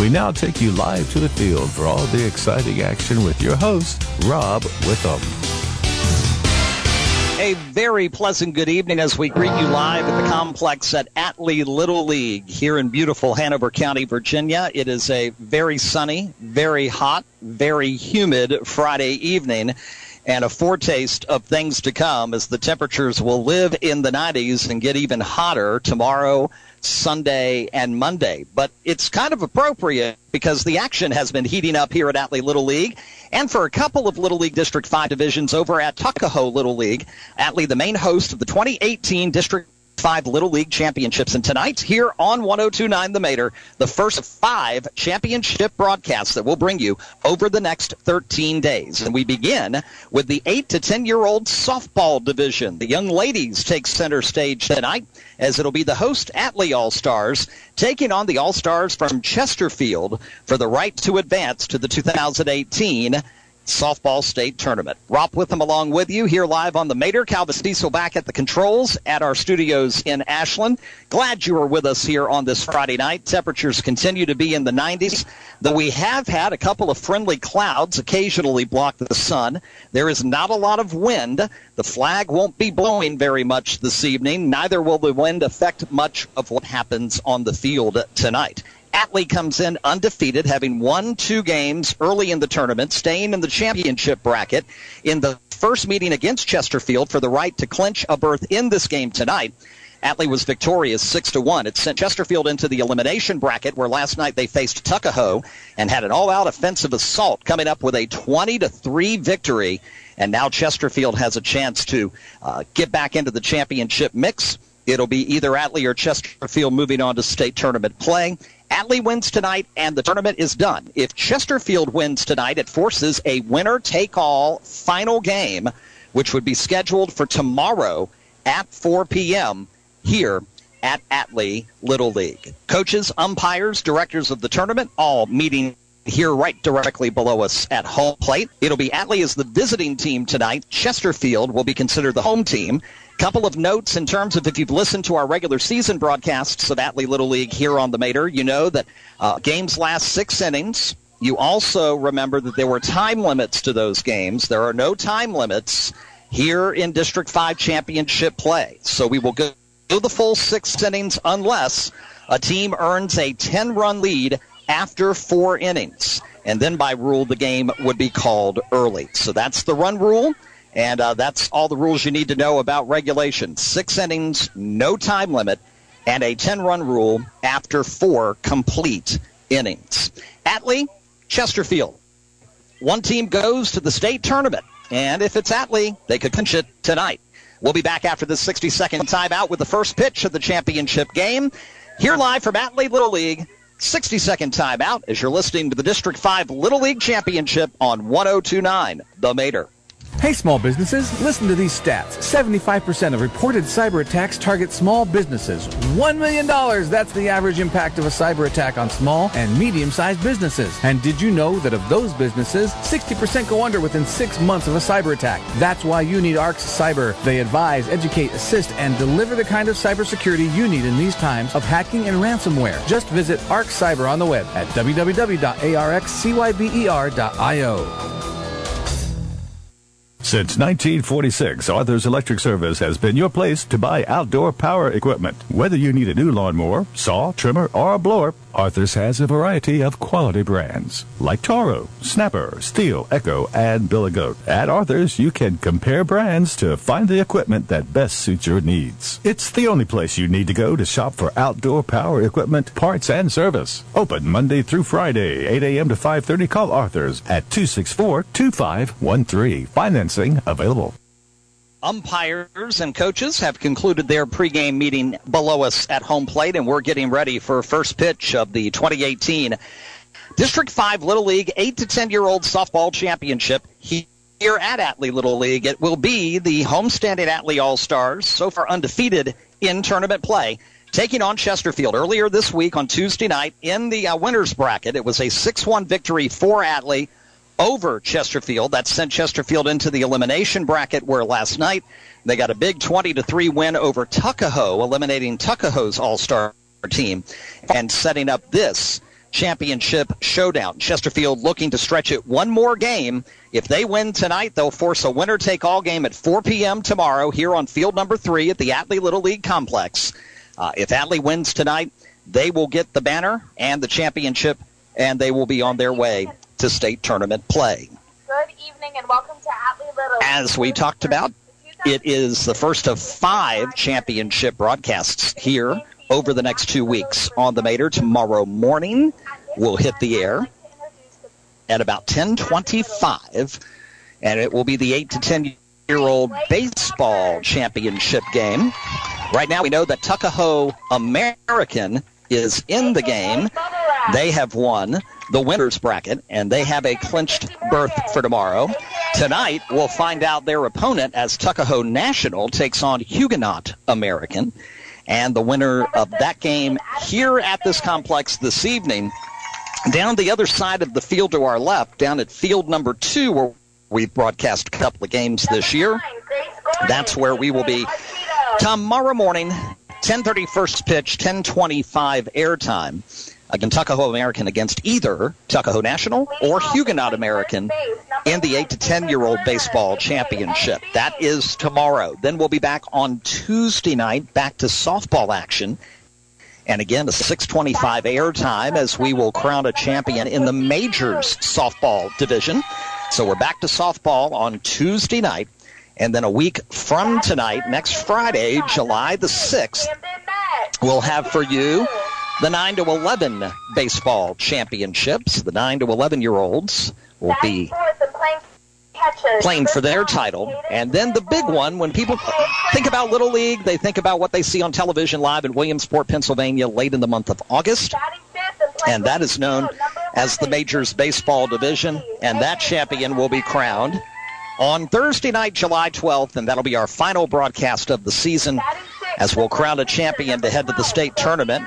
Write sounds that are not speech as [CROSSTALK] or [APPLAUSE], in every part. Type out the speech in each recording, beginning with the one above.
We now take you live to the field for all the exciting action with your host, Rob Witham. A very pleasant good evening as we greet you live at the complex at Atlee Little League here in beautiful Hanover County, Virginia. It is a very sunny, very hot, very humid Friday evening and a foretaste of things to come as the temperatures will live in the 90s and get even hotter tomorrow, Sunday, and Monday. But it's kind of appropriate because the action has been heating up here at Atlee Little League and for a couple of Little League District 5 divisions over at Tuckahoe Little League. Atlee, the main host of the 2018 District five Little League championships. And tonight, here on 1029 The Mater, the first five championship broadcasts that we'll bring you over the next 13 days. And we begin with the 8 to 10 year old softball division. The young ladies take center stage tonight as it'll be the host Atlee All Stars taking on the All Stars from Chesterfield for the right to advance to the 2018 softball state tournament. Rob Witham along with you here live on the Mater. Calvin Diesel back at the controls at our studios in Ashland. Glad you are with us here on this Friday night. Temperatures continue to be in the 90s, though we have had a couple of friendly clouds occasionally block the sun. There is not a lot of wind. The flag won't be blowing very much this evening. Neither will the wind affect much of what happens on the field tonight. Atlee comes in undefeated, having won two games early in the tournament, staying in the championship bracket in the first meeting against Chesterfield for the right to clinch a berth in this game tonight. Atlee was victorious six to one. It sent Chesterfield into the elimination bracket, where last night they faced Tuckahoe and had an all-out offensive assault, coming up with a 20 to three victory. And now Chesterfield has a chance to uh, get back into the championship mix. It'll be either Atlee or Chesterfield moving on to state tournament play. Atlee wins tonight and the tournament is done. If Chesterfield wins tonight, it forces a winner take all final game, which would be scheduled for tomorrow at 4 p.m. here at Atlee Little League. Coaches, umpires, directors of the tournament, all meeting here right directly below us at home plate. It'll be Atlee as the visiting team tonight. Chesterfield will be considered the home team. Couple of notes in terms of if you've listened to our regular season broadcasts of Atlee Little League here on the Mater, you know that uh, games last six innings. You also remember that there were time limits to those games. There are no time limits here in District 5 championship play. So we will go the full six innings unless a team earns a 10 run lead after four innings. And then by rule, the game would be called early. So that's the run rule. And uh, that's all the rules you need to know about regulation. Six innings, no time limit, and a 10 run rule after four complete innings. Atlee, Chesterfield. One team goes to the state tournament. And if it's Atlee, they could clinch it tonight. We'll be back after this 60 second timeout with the first pitch of the championship game. Here live from Atlee Little League. 60 second timeout as you're listening to the District 5 Little League Championship on 1029 The Mater. Hey, small businesses, listen to these stats. 75% of reported cyber attacks target small businesses. $1 million, that's the average impact of a cyber attack on small and medium sized businesses. And did you know that of those businesses, 60% go under within six months of a cyber attack? That's why you need ARX Cyber. They advise, educate, assist, and deliver the kind of cybersecurity you need in these times of hacking and ransomware. Just visit ARX Cyber on the web at www.arxcyber.io. Since 1946, Arthur's Electric Service has been your place to buy outdoor power equipment. Whether you need a new lawnmower, saw, trimmer, or a blower, Arthur's has a variety of quality brands like Toro, Snapper, Stihl, Echo, and Billy Goat. At Arthur's, you can compare brands to find the equipment that best suits your needs. It's the only place you need to go to shop for outdoor power equipment, parts, and service. Open Monday through Friday, 8 a.m. to 5.30. Call Arthur's at 264-2513. Financing available. Umpires and coaches have concluded their pregame meeting below us at home plate, and we're getting ready for first pitch of the 2018 District 5 Little League 8 to 10 year old softball championship here at Atlee Little League. It will be the homestanding Atlee All Stars, so far undefeated in tournament play, taking on Chesterfield earlier this week on Tuesday night in the uh, winners bracket. It was a 6 1 victory for Atlee over Chesterfield. That sent Chesterfield into the elimination bracket where last night they got a big 20 to 3 win over Tuckahoe, eliminating Tuckahoe's all-star team and setting up this championship showdown. Chesterfield looking to stretch it one more game. If they win tonight, they'll force a winner take all game at 4 p.m. tomorrow here on field number three at the Atlee Little League Complex. Uh, if Atlee wins tonight, they will get the banner and the championship, and they will be on their way to state tournament play. Good evening and welcome to Atlee Little. As we talked about, it is the first of five championship broadcasts here over the next two weeks on the Mater. Tomorrow morning, we'll hit the air at about 10:25, and it will be the eight to ten year old baseball championship game. Right now, we know that Tuckahoe American is in the game. They have won the winners bracket, and they have a clinched berth for tomorrow. Tonight, we'll find out their opponent as Tuckahoe National takes on Huguenot American. And the winner of that game here at this complex this evening, down the other side of the field to our left, down at field number two, where we've broadcast a couple of games this year, that's where we will be tomorrow morning, 10:30 first pitch, 10:25 airtime. Again, Tuckahoe American against either Tuckahoe National or Huguenot American in the 8 to 10 year old baseball championship. That is tomorrow. Then we'll be back on Tuesday night, back to softball action. And again, a 625 airtime as we will crown a champion in the majors softball division. So we're back to softball on Tuesday night. And then a week from tonight, next Friday, July the 6th, we'll have for you the 9 to 11 baseball championships. The 9 to 11 year olds will be playing for their title. And then the big one, when people think about Little League, they think about what they see on television live in Williamsport, Pennsylvania, late in the month of August. And that is known as the Majors Baseball Division. And that champion will be crowned on Thursday night, July 12th. And that'll be our final broadcast of the season as we'll crown a champion to head to the state tournament.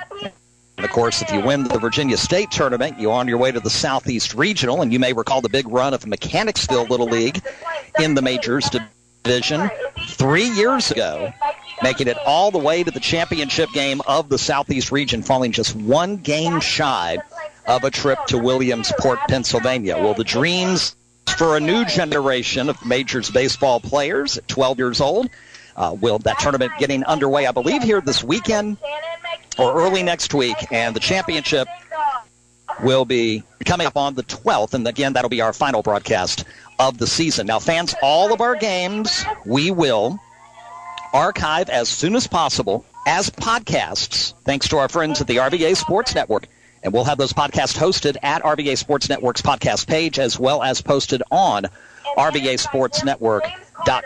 And of course, if you win the Virginia State Tournament, you're on your way to the Southeast Regional, and you may recall the big run of Mechanicsville Little League in the Majors Division three years ago, making it all the way to the championship game of the Southeast Region, falling just one game shy of a trip to Williamsport, Pennsylvania. Well, the dreams for a new generation of Majors baseball players at 12 years old uh, will that tournament getting underway, I believe, here this weekend or early next week, and the championship will be coming up on the 12th, and again, that'll be our final broadcast of the season. Now, fans, all of our games we will archive as soon as possible as podcasts, thanks to our friends at the RVA Sports Network. And we'll have those podcasts hosted at RVA Sports Network's podcast page as well as posted on RVA Sports Network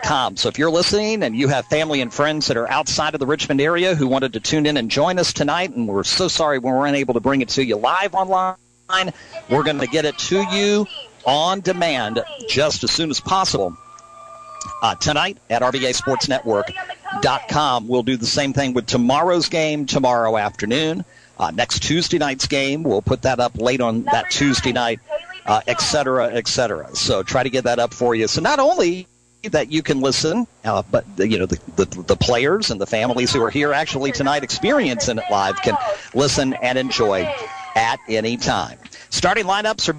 com. So if you're listening and you have family and friends that are outside of the Richmond area who wanted to tune in and join us tonight, and we're so sorry we weren't able to bring it to you live online, we're going to get it to you on demand just as soon as possible. Uh, tonight at RVASportsNetwork.com. We'll do the same thing with tomorrow's game tomorrow afternoon. Uh, next Tuesday night's game, we'll put that up late on that Tuesday night, uh, et cetera, et cetera. So try to get that up for you. So not only that you can listen, uh, but you know the, the, the players and the families who are here actually tonight experiencing it live can listen and enjoy at any time. Starting lineups are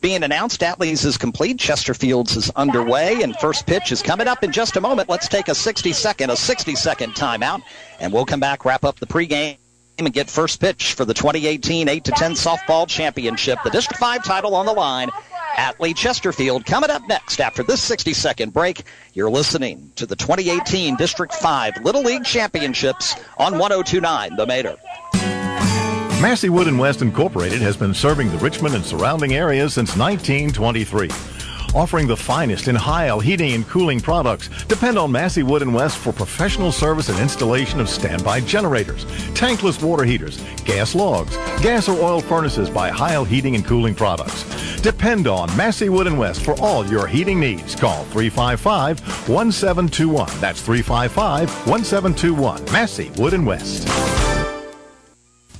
being announced. Atlee's is complete. Chesterfield's is underway, and first pitch is coming up in just a moment. Let's take a 60 second, a 60 second timeout, and we'll come back, wrap up the pregame and get first pitch for the 2018 8 to 10 softball championship. The District 5 title on the line Atlee Chesterfield coming up next after this 60 second break. You're listening to the 2018 District 5 Little League Championships on 1029 The Mater. Massey Wood and West Incorporated has been serving the Richmond and surrounding areas since 1923 offering the finest in Heil heating and cooling products. Depend on Massey Wood and West for professional service and installation of standby generators, tankless water heaters, gas logs, gas or oil furnaces by Heil Heating and Cooling Products. Depend on Massey Wood and West for all your heating needs. Call 355-1721. That's 355-1721. Massey Wood and West.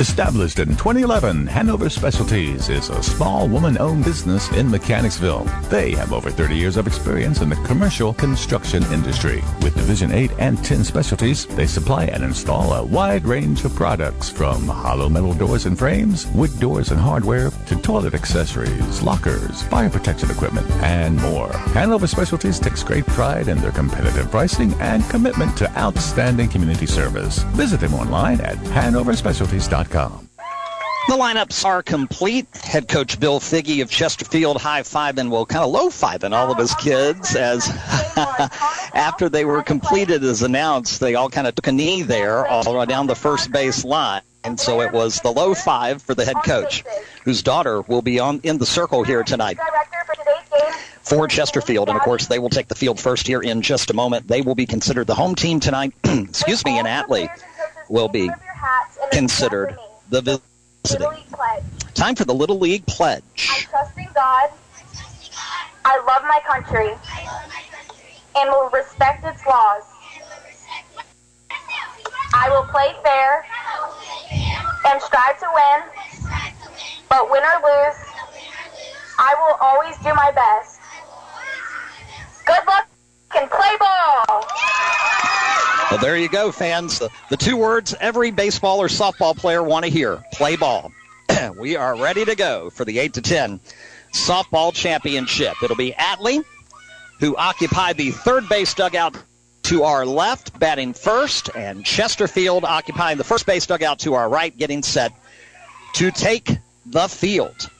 Established in 2011, Hanover Specialties is a small woman-owned business in Mechanicsville. They have over 30 years of experience in the commercial construction industry. With Division 8 and 10 specialties, they supply and install a wide range of products from hollow metal doors and frames, wood doors and hardware, to toilet accessories, lockers, fire protection equipment, and more. Hanover Specialties takes great pride in their competitive pricing and commitment to outstanding community service. Visit them online at hanoverspecialties.com. The lineups are complete. Head coach Bill Figge of Chesterfield high five and well, kind of low fiving all of his kids as [LAUGHS] after they were completed as announced, they all kind of took a knee there all down the first base line. And so it was the low five for the head coach, whose daughter will be on in the circle here tonight for Chesterfield. And of course, they will take the field first here in just a moment. They will be considered the home team tonight. [CLEARS THROAT] Excuse me, and Atlee will be considered the visiting. Time for the Little League Pledge. I trust in God. I love my country. And will respect its laws. I will play fair and strive to win. But win or lose, I will always do my best. Good luck and play ball! Well, there you go, fans. The, the two words every baseball or softball player want to hear play ball. [CLEARS THROAT] we are ready to go for the 8 to 10 softball championship. It'll be Atlee, who occupied the third base dugout to our left, batting first, and Chesterfield occupying the first base dugout to our right, getting set to take the field.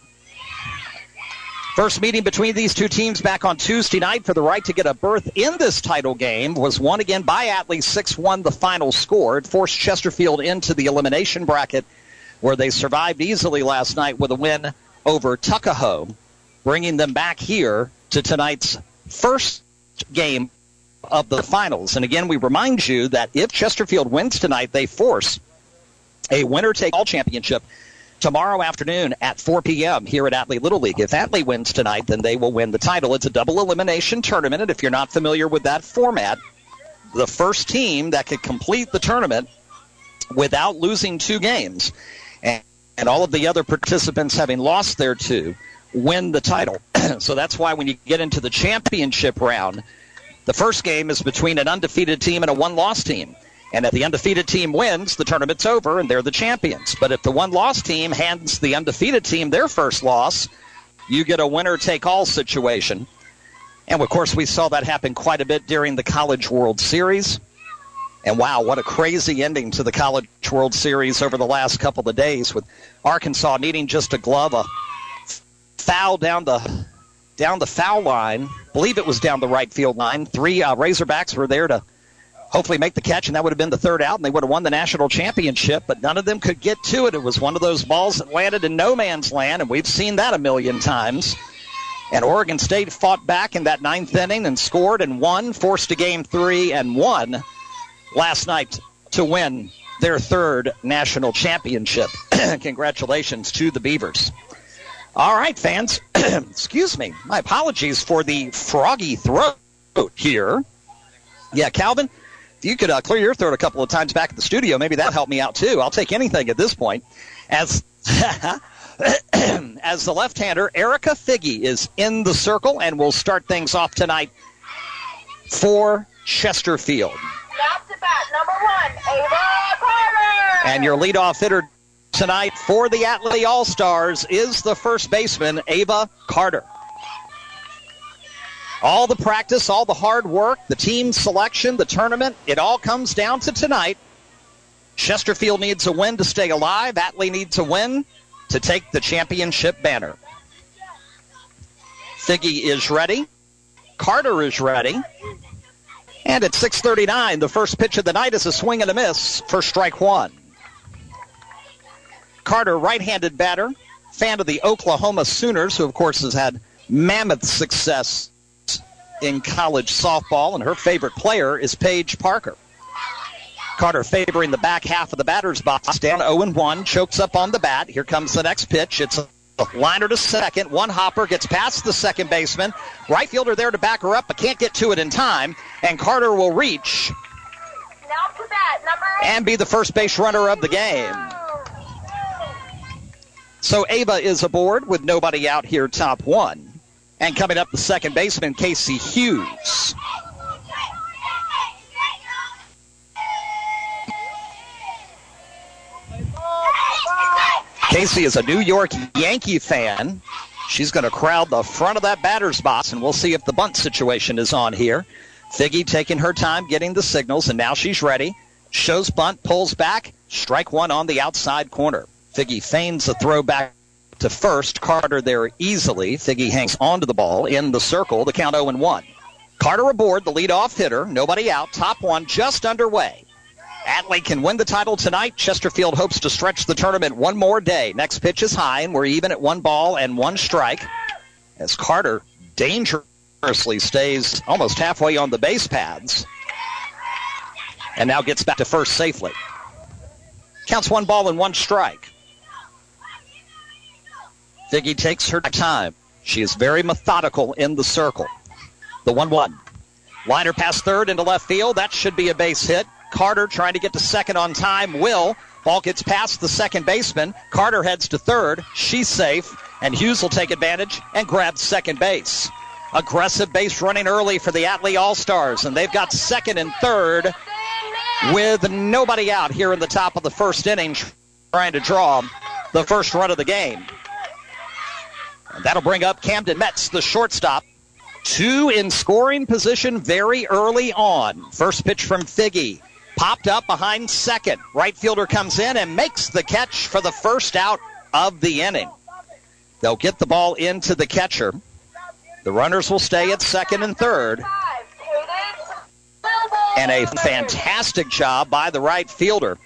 First meeting between these two teams back on Tuesday night for the right to get a berth in this title game was won again by Atlee 6-1 the final score. It forced Chesterfield into the elimination bracket where they survived easily last night with a win over Tuckahoe, bringing them back here to tonight's first game of the finals. And again, we remind you that if Chesterfield wins tonight, they force a winner-take-all championship tomorrow afternoon at 4 p.m. here at Atlee Little League. If Atlee wins tonight, then they will win the title. It's a double elimination tournament, and if you're not familiar with that format, the first team that could complete the tournament without losing two games, and, and all of the other participants having lost their two, win the title. [CLEARS THROAT] so that's why when you get into the championship round, the first game is between an undefeated team and a one-loss team. And if the undefeated team wins, the tournament's over and they're the champions. But if the one loss team hands the undefeated team their first loss, you get a winner take all situation. And of course, we saw that happen quite a bit during the College World Series. And wow, what a crazy ending to the College World Series over the last couple of days with Arkansas needing just a glove, a foul down the down the foul line. Believe it was down the right field line. Three uh, Razorbacks were there to hopefully make the catch, and that would have been the third out, and they would have won the national championship. But none of them could get to it. It was one of those balls that landed in no man's land, and we've seen that a million times. And Oregon State fought back in that ninth inning and scored and won, forced a game three and won last night to win their third national championship. [CLEARS THROAT] Congratulations to the Beavers. All right, fans. [CLEARS THROAT] Excuse me. My apologies for the froggy throat here. Yeah, Calvin, you could uh, clear your throat a couple of times back at the studio, maybe that helped me out too. I'll take anything at this point. As [COUGHS] as the left-hander, Erica Figge is in the circle and will start things off tonight for Chesterfield. Now to bat, number one, Ava Carter. And your leadoff hitter tonight for the Atlee All Stars is the first baseman, Ava Carter. All the practice, all the hard work, the team selection, the tournament, it all comes down to tonight. Chesterfield needs a win to stay alive. Atlee needs a win to take the championship banner. Figge is ready. Carter is ready. And at 6:39, the first pitch of the night is a swing and a miss for strike one. Carter, right-handed batter, fan of the Oklahoma Sooners, who of course has had mammoth success in college softball, and her favorite player is Paige Parker. Carter favoring the back half of the batter's box, down 0-1, chokes up on the bat. Here comes the next pitch. It's a liner to second. One hopper gets past the second baseman. Right fielder there to back her up, but can't get to it in time. And Carter will reach and be the first base runner of the game. So Ava is aboard with nobody out here, top one. And coming up, the second baseman, Casey Hughes. Casey is a New York Yankee fan. She's going to crowd the front of that batter's box, and we'll see if the bunt situation is on here. Figgy taking her time getting the signals, and now she's ready. Shows bunt, pulls back, strike one on the outside corner. Figgy feigns a throw back to first. Carter there easily. Figgy hangs onto the ball in the circle. The count 0 and 1. Carter aboard, the leadoff hitter. Nobody out. Top one just underway. Atlee can win the title tonight. Chesterfield hopes to stretch the tournament one more day. Next pitch is high, and we're even at one ball and one strike. As Carter dangerously stays almost halfway on the base paths, and now gets back to first safely. Counts one ball and one strike. Figgy takes her time. She is very methodical in the circle. The 1 1. Liner past third into left field. That should be a base hit. Carter trying to get to second on time. Will. Ball gets past the second baseman. Carter heads to third. She's safe. And Hughes will take advantage and grab second base. Aggressive base running early for the Atlee All Stars. And they've got second and third with nobody out here in the top of the first inning trying to draw the first run of the game. That'll bring up Camden Metz, the shortstop. Two in scoring position very early on. First pitch from Figgy. Popped up behind second. Right fielder comes in and makes the catch for the first out of the inning. They'll get the ball into the catcher. The runners will stay at second and third. And a fantastic job by the right fielder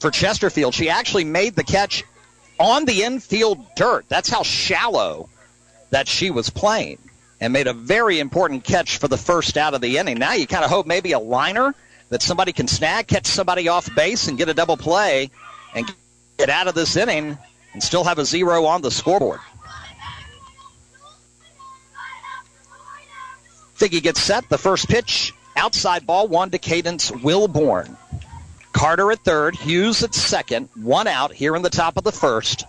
for Chesterfield. She actually made the catch on the infield dirt. That's how shallow that she was playing and made a very important catch for the first out of the inning. Now you kind of hope maybe a liner that somebody can snag, catch somebody off base, and get a double play and get out of this inning and still have a zero on the scoreboard. Figgy gets set. The first pitch, outside ball, one to Cadence Wilborn. Carter at third, Hughes at second, one out here in the top of the first.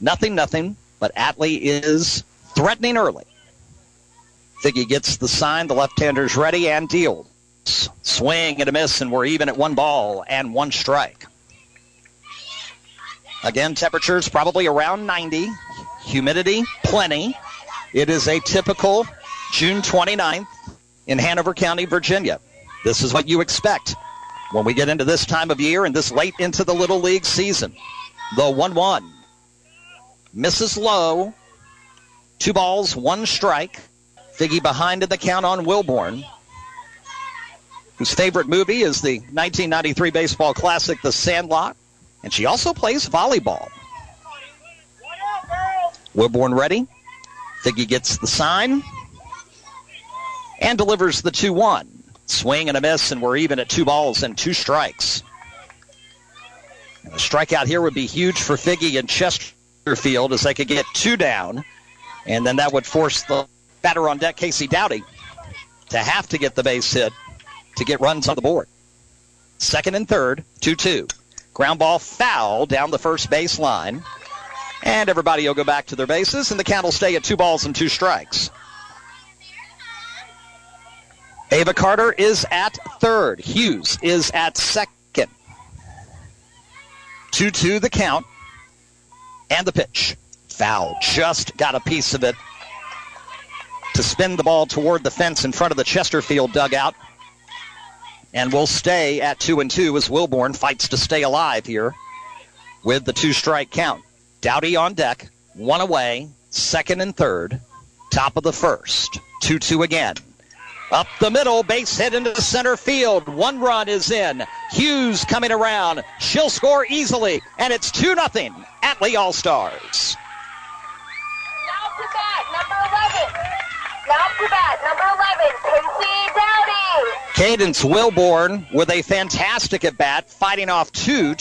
Nothing, nothing, but Atlee is threatening early. Figgy gets the sign, the left-hander's ready and deals. Swing and a miss, and we're even at one ball and one strike. Again, temperatures probably around 90, humidity plenty. It is a typical June 29th in Hanover County, Virginia. This is what you expect when we get into this time of year and this late into the Little League season. The 1 1. Misses low. Two balls, one strike. Figgy behind in the count on Wilborn, whose favorite movie is the 1993 baseball classic, The Sandlot. And she also plays volleyball. Wilborn ready. Figgy gets the sign and delivers the 2 1. Swing and a miss, and we're even at two balls and two strikes. And a strikeout here would be huge for Figgy and Chesterfield as they could get two down. And then that would force the batter on deck, Casey Dowdy, to have to get the base hit to get runs on the board. Second and third, 2 2. Ground ball foul down the first base line. And everybody will go back to their bases, and the count will stay at two balls and two strikes. Ava Carter is at third. Hughes is at second. 2 2 the count. And the pitch. Foul. Just got a piece of it to spin the ball toward the fence in front of the Chesterfield dugout. And will stay at 2 and 2 as Wilborn fights to stay alive here with the two strike count. Dowdy on deck, one away, second and third, top of the first. 2 2 again. Up the middle, base hit into the center field. One run is in. Hughes coming around. She'll score easily, and it's 2 0 Atlee All Stars. Now to bat, number 11. Now to bat, number 11, Casey Dowdy. Cadence Wilborn with a fantastic at bat, fighting off two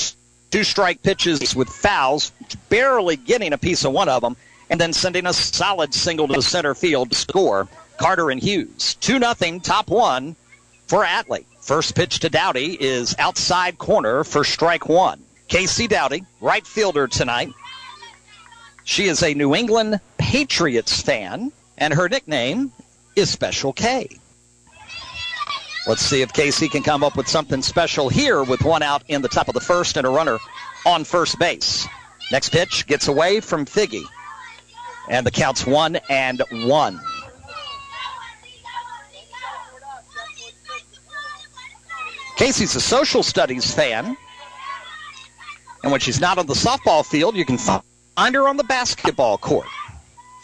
two strike pitches with fouls, barely getting a piece of one of them, and then sending a solid single to the center field to score. Carter and Hughes. 2 0, top one for Atlee. First pitch to Dowdy is outside corner for strike one. Casey Dowdy, right fielder tonight. She is a New England Patriots fan, and her nickname is Special K. Let's see if Casey can come up with something special here with one out in the top of the first and a runner on first base. Next pitch gets away from Figgy. And the count's one and one. Casey's a social studies fan. And when she's not on the softball field, you can find her on the basketball court.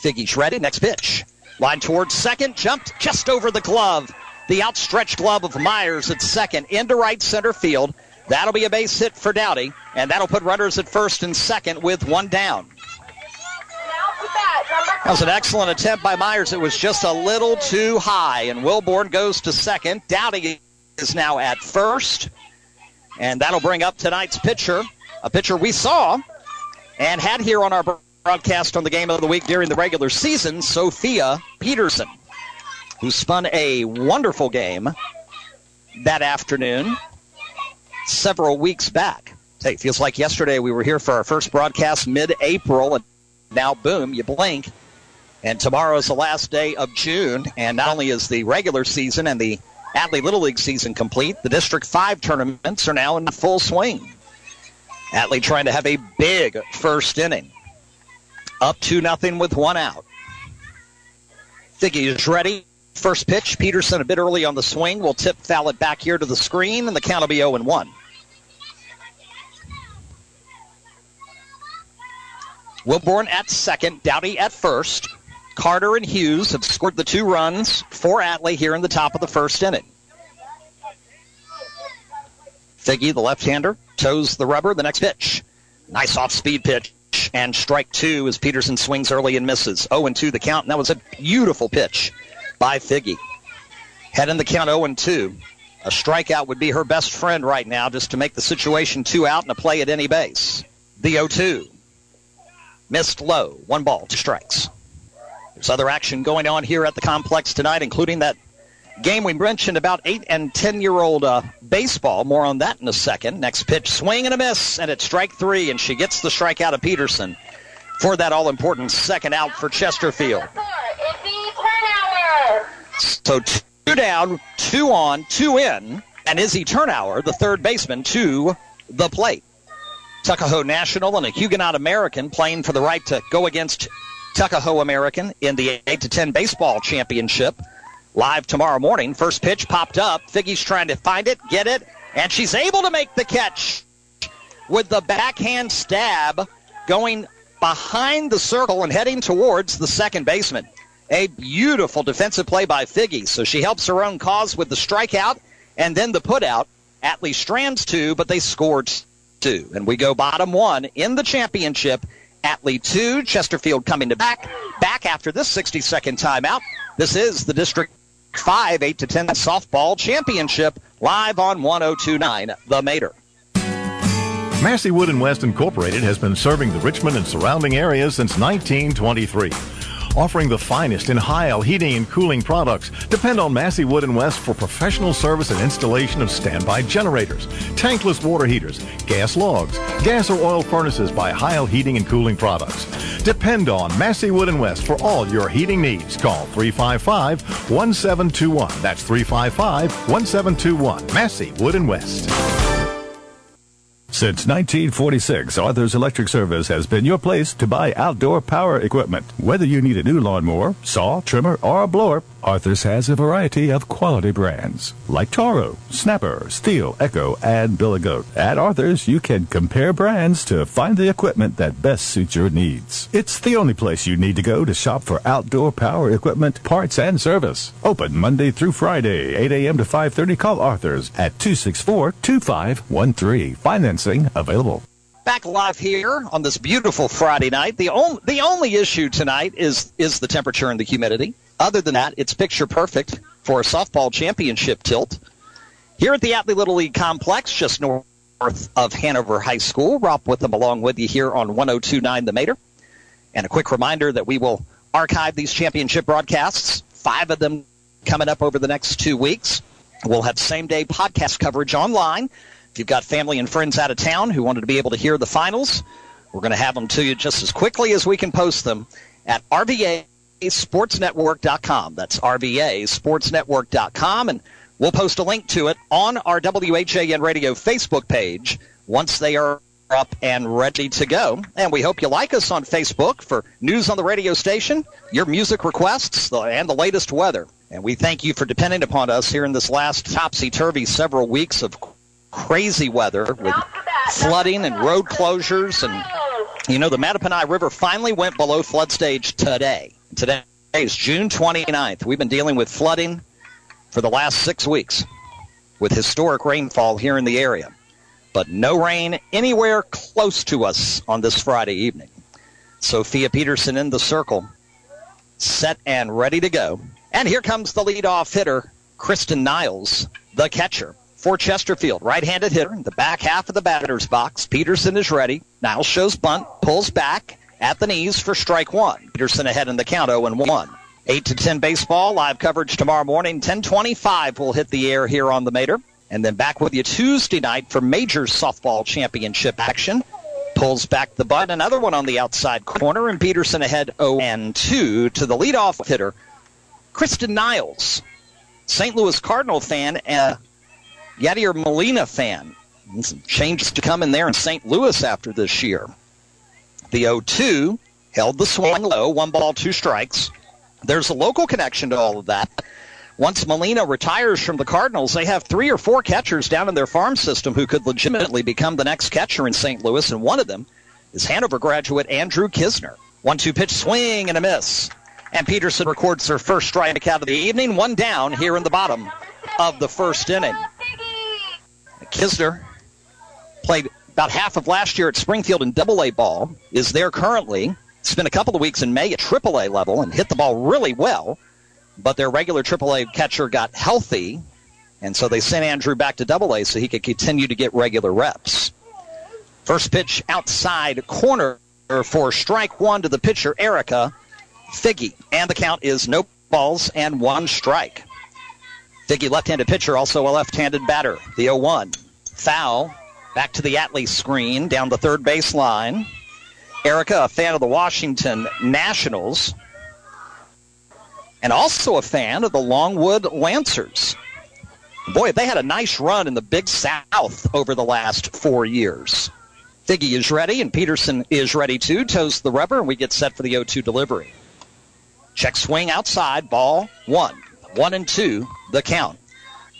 Figgy's ready. Next pitch. Line towards second. Jumped just over the glove the outstretched glove of Myers at second into right center field. That'll be a base hit for Dowdy, and that'll put runners at first and second with one down. That was an excellent attempt by Myers. It was just a little too high, and Wilborn goes to second. Dowdy is now at first, and that'll bring up tonight's pitcher, a pitcher we saw and had here on our broadcast on the game of the week during the regular season, Sophia Peterson who spun a wonderful game that afternoon several weeks back. Hey, feels like yesterday we were here for our first broadcast mid-April, and now boom, you blink, and tomorrow is the last day of June. And not only is the regular season and the Atlee Little League season complete, the District Five tournaments are now in full swing. Atlee trying to have a big first inning, up two nothing with one out. Figgy is ready. First pitch, Peterson a bit early on the swing. will tip foul it back here to the screen, and the count will be 0 1. Wilborn at second, Dowdy at first. Carter and Hughes have scored the two runs for Atlee here in the top of the first inning. Figgy, the left-hander, toes the rubber. The next pitch. Nice off-speed pitch. And strike two as Peterson swings early and misses. 0 2 the count, and that was a beautiful pitch by Figgy. Head in the count 0 2. A strikeout would be her best friend right now just to make the situation two out and a play at any base. The 0 2. Missed low. One ball, two strikes. There's other action going on here at the complex tonight, including that game we mentioned about 8 and 10 year old uh, baseball. More on that in a second. Next pitch, swing and a miss, and it's strike three, and she gets the strikeout of Peterson for that all important second out for Chesterfield. So two down, two on, two in, and Izzy Turnauer, the third baseman, to the plate. Tuckahoe National and a Huguenot American playing for the right to go against Tuckahoe American in the 8 to 10 baseball championship. Live tomorrow morning. First pitch popped up. Figgy's trying to find it, get it, and she's able to make the catch with the backhand stab going behind the circle and heading towards the second baseman. A beautiful defensive play by Figgy. So she helps her own cause with the strikeout and then the putout. Atlee strands two, but they scored two. And we go bottom one in the championship. Atlee two, Chesterfield coming to back, back after this 60 second timeout. This is the District 5 8 to 10 softball championship live on 1029 The Mater. Massey Wood and West Incorporated has been serving the Richmond and surrounding areas since 1923 offering the finest in Heil heating and cooling products. Depend on Massey Wood and West for professional service and installation of standby generators, tankless water heaters, gas logs, gas or oil furnaces by Heil Heating and Cooling Products. Depend on Massey Wood and West for all your heating needs. Call 355-1721. That's 355-1721. Massey Wood and West. Since 1946, Arthur's Electric Service has been your place to buy outdoor power equipment. Whether you need a new lawnmower, saw, trimmer, or a blower, Arthur's has a variety of quality brands like Toro, Snapper, Stihl, Echo, and Billy Goat. At Arthur's, you can compare brands to find the equipment that best suits your needs. It's the only place you need to go to shop for outdoor power equipment, parts, and service. Open Monday through Friday, 8 a.m. to 5.30. Call Arthur's at 264-2513. Financing available. Back live here on this beautiful Friday night. The only the only issue tonight is is the temperature and the humidity. Other than that, it's picture perfect for a softball championship tilt. Here at the Atlee Little League Complex, just north of Hanover High School. Rob Witham along with you here on 1029 The Mater. And a quick reminder that we will archive these championship broadcasts, five of them coming up over the next two weeks. We'll have same day podcast coverage online. If you've got family and friends out of town who wanted to be able to hear the finals, We're going to have them to you just as quickly as we can post them at rvasportsnetwork.com. That's rvasportsnetwork.com. And we'll post a link to it on our WHAN Radio Facebook page once they are up and ready to go. And we hope you like us on Facebook for news on the radio station, your music requests, and the latest weather. And we thank you for depending upon us here in this last topsy-turvy several weeks of crazy weather with flooding and road closures. And, you know, the Mattaponi River finally went below flood stage today. Today is June 29th. We've been dealing with flooding for the last six weeks with historic rainfall here in the area but no rain anywhere close to us on this Friday evening. Sophia Peterson in the circle, set and ready to go. And here comes the leadoff hitter, Kristen Niles, the catcher for Chesterfield. Right-handed hitter in the back half of the batter's box. Peterson is ready. Niles shows bunt, pulls back at the knees for strike one. Peterson ahead in the count 0 and 1. 8 to 10 baseball, live coverage tomorrow morning. 1025 will hit the air here on the Mater. And then back with you Tuesday night for major softball championship action. Pulls back the butt. Another one on the outside corner, and Peterson ahead 0 and 2 to the leadoff hitter, Kristen Niles, St. Louis Cardinal fan, and Yadier Molina fan. Some changes to come in there in St. Louis after this year. The 0 2 held the swing low, one ball, two strikes. There's a local connection to all of that once Molina retires from the Cardinals, they have three or four catchers down in their farm system who could legitimately become the next catcher in St. Louis, and one of them is Hanover graduate Andrew Knizner. One two pitch swing and a miss. And Peterson records their first strikeout of the evening, one down here in the bottom of the first inning. Knizner played about half of last year at Springfield in double A ball, is there currently. Spent a couple of weeks in May at triple A level and hit the ball really well but their regular AAA catcher got healthy, and so they sent Andrew back to double A so he could continue to get regular reps. First pitch outside corner for strike one to the pitcher, Erica Figgy. And the count is no balls and one strike. Figgy, left-handed pitcher, also a left-handed batter. The 0-1. Foul. Back to the Atlee screen, down the third baseline. Erica, a fan of the Washington Nationals and also a fan of the Longwood Lancers. Boy, they had a nice run in the Big South over the last four years. Figgy is ready, and Peterson is ready too. Toes the rubber, and we get set for the 0-2 delivery. Check swing outside, ball one. One and two, the count.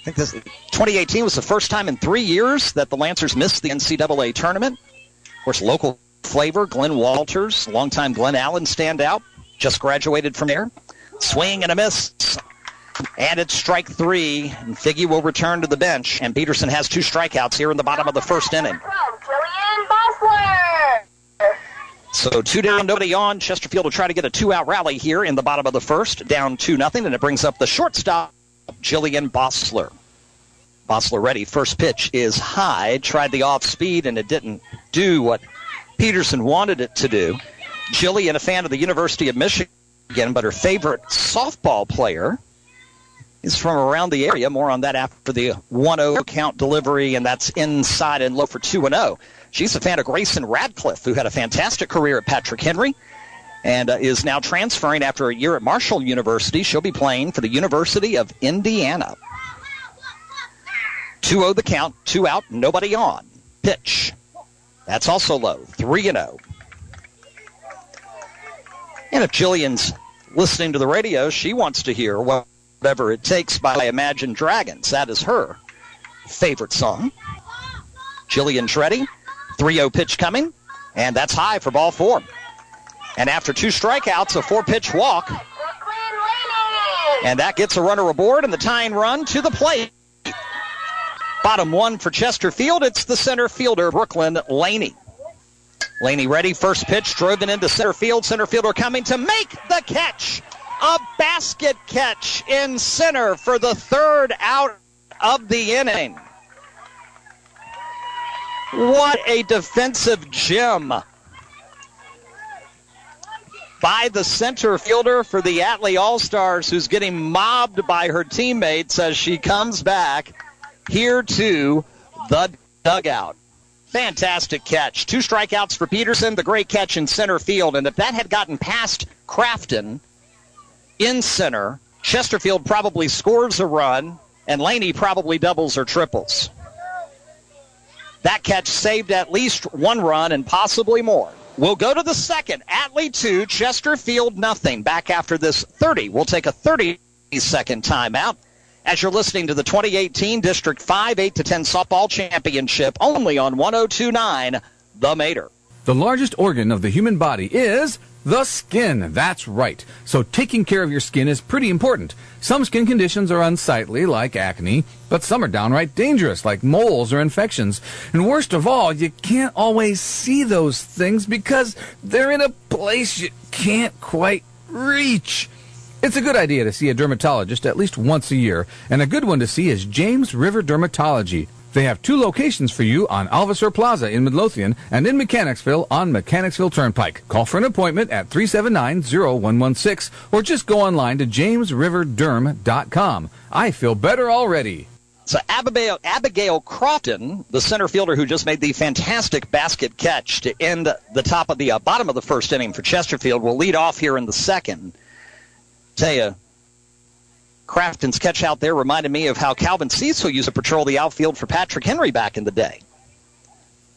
I think this 2018 was the first time in three years that the Lancers missed the NCAA tournament. Of course, local flavor, Glenn Walters, longtime Glen Allen standout, just graduated from there. Swing and a miss. And it's strike three. And Figgy will return to the bench. And Peterson has two strikeouts here in the bottom of the first inning. So two down, nobody on. Chesterfield will try to get a two-out rally here in the bottom of the first, down two nothing, and it brings up the shortstop, Jillian Bossler. Bossler ready. First pitch is high. Tried the off speed, and it didn't do what Peterson wanted it to do. Jillian, a fan of the University of Michigan but her favorite softball player is from around the area. More on that after the 1-0 count delivery, and that's inside and low for 2-0. She's a fan of Grayson Radcliffe, who had a fantastic career at Patrick Henry and uh, is now transferring after a year at Marshall University. She'll be playing for the University of Indiana. 2 0 the count, two out, nobody on. Pitch. That's also low, 3 and 0. And if Jillian's listening to the radio, she wants to hear whatever it takes by Imagine Dragons. That is her favorite song. Jillian Treddy 3 0 pitch coming, and that's high for ball four. And after two strikeouts, a four pitch walk. And that gets a runner aboard and the tying run to the plate. Bottom one for Chesterfield. It's the center fielder, Brooklyn Laney. Laney ready. First pitch driven into center field. Center fielder coming to make the catch. A basket catch in center for the third out of the inning. What a defensive gem by the center fielder for the Atlee All Stars, who's getting mobbed by her teammates as she comes back here to the dugout. Fantastic catch. Two strikeouts for Peterson, the great catch in center field. And if that had gotten past Crafton in center, Chesterfield probably scores a run, and Laney probably doubles or triples. That catch saved at least one run and possibly more. We'll go to the second. Atlee 2, Chesterfield nothing. Back after this 30. We'll take a 30 second timeout as you're listening to the 2018 District 5 8 to 10 softball championship only on 1029 The Mater. The largest organ of the human body is the skin. That's right. So taking care of your skin is pretty important. Some skin conditions are unsightly, like acne, but some are downright dangerous, like moles or infections. And worst of all, you can't always see those things because they're in a place you can't quite reach. It's a good idea to see a dermatologist at least once a year, and a good one to see is James River Dermatology. They have two locations for you on Alverser Plaza in Midlothian and in Mechanicsville on Mechanicsville Turnpike. Call for an appointment at 379-0116 or just go online to jamesriverderm.com. I feel better already. So Abigail, Abigail Crofton, the center fielder who just made the fantastic basket catch to end the top of the uh, bottom of the first inning for Chesterfield, will lead off here in the second. Tell you, Crafton's catch out there reminded me of how Calvin Diesel used to patrol the outfield for Patrick Henry back in the day.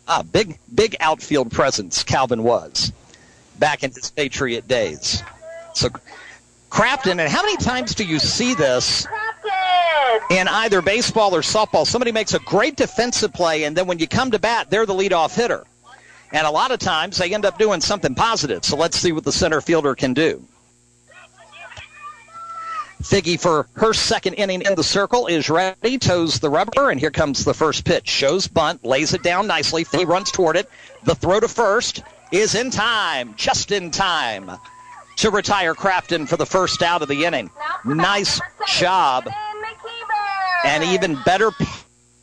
Ah, big, big outfield presence Calvin was back in his Patriot days. So, Crafton, and how many times do you see this in either baseball or softball? Somebody makes a great defensive play, and then when you come to bat, they're the leadoff hitter. And a lot of times they end up doing something positive. So let's see what the center fielder can do. Figgy for her second inning in the circle is ready, toes the rubber, and here comes the first pitch. Shows bunt, lays it down nicely. Figgy runs toward it. The throw to first is in time, just in time to retire Crafton for the first out of the inning. Nice job. And even better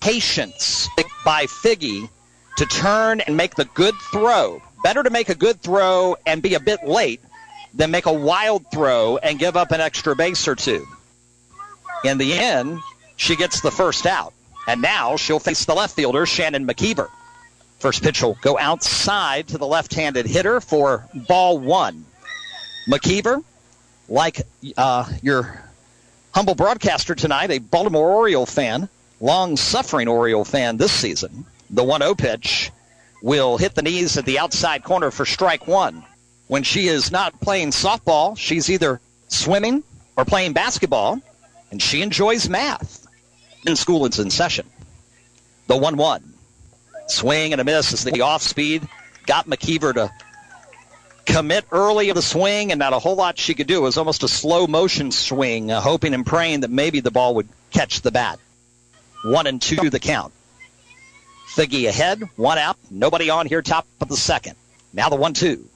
patience by Figgy to turn and make the good throw. Better to make a good throw and be a bit late than make a wild throw and give up an extra base or two. In the end, she gets the first out. And now she'll face the left fielder, Shannon McKeever. First pitch will go outside to the left handed hitter for ball one. McKeever, like uh, your humble broadcaster tonight, a Baltimore Oriole fan, long suffering Oriole fan this season, the 1 0 pitch will hit the knees at the outside corner for strike one when she is not playing softball, she's either swimming or playing basketball, and she enjoys math. In school, it's in session. The 1 1. Swing and a miss as the off speed got McKeever to commit early of the swing, and not a whole lot she could do. It was almost a slow motion swing, uh, hoping and praying that maybe the ball would catch the bat. One and two the count. Figgy ahead, one out, nobody on here, top of the second. Now the one two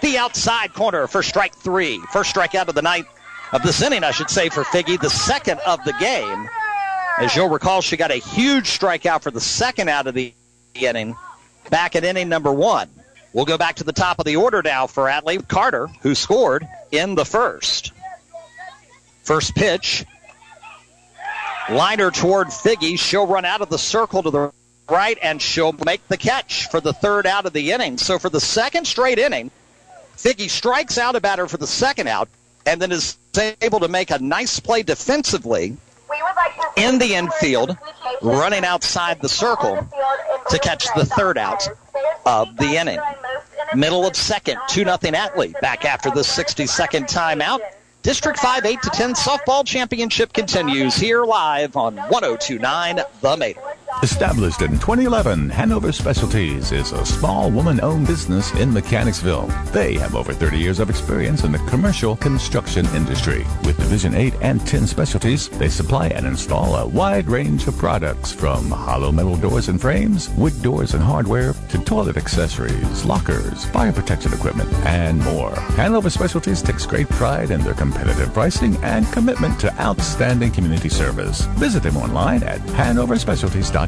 the outside corner for strike three. First strikeout of the night of this inning, I should say, for Figgy, the second of the game. As you'll recall, she got a huge strikeout for the second out of the inning back at inning number one. We'll go back to the top of the order now for Atlee Carter, who scored in the first. First pitch. Liner toward Figgy. She'll run out of the circle to the right, and she'll make the catch for the third out of the inning. So for the second straight inning, Figgy strikes out a batter for the second out and then is able to make a nice play defensively in the infield, running outside the circle to catch the third out of the inning. Middle of second, 2 0 Atlee. Back after the 60 second timeout. District 5 8 to 10 softball championship continues here live on 1029 The Mater. Established in 2011, Hanover Specialties is a small woman-owned business in Mechanicsville. They have over 30 years of experience in the commercial construction industry. With Division 8 and 10 specialties, they supply and install a wide range of products from hollow metal doors and frames, wood doors and hardware, to toilet accessories, lockers, fire protection equipment, and more. Hanover Specialties takes great pride in their competitive pricing and commitment to outstanding community service. Visit them online at hanoverspecialties.com.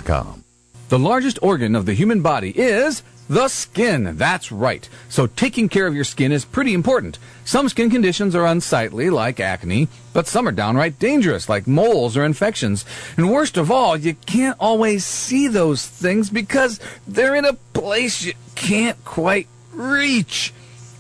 The largest organ of the human body is the skin. That's right. So taking care of your skin is pretty important. Some skin conditions are unsightly, like acne, but some are downright dangerous, like moles or infections. And worst of all, you can't always see those things because they're in a place you can't quite reach.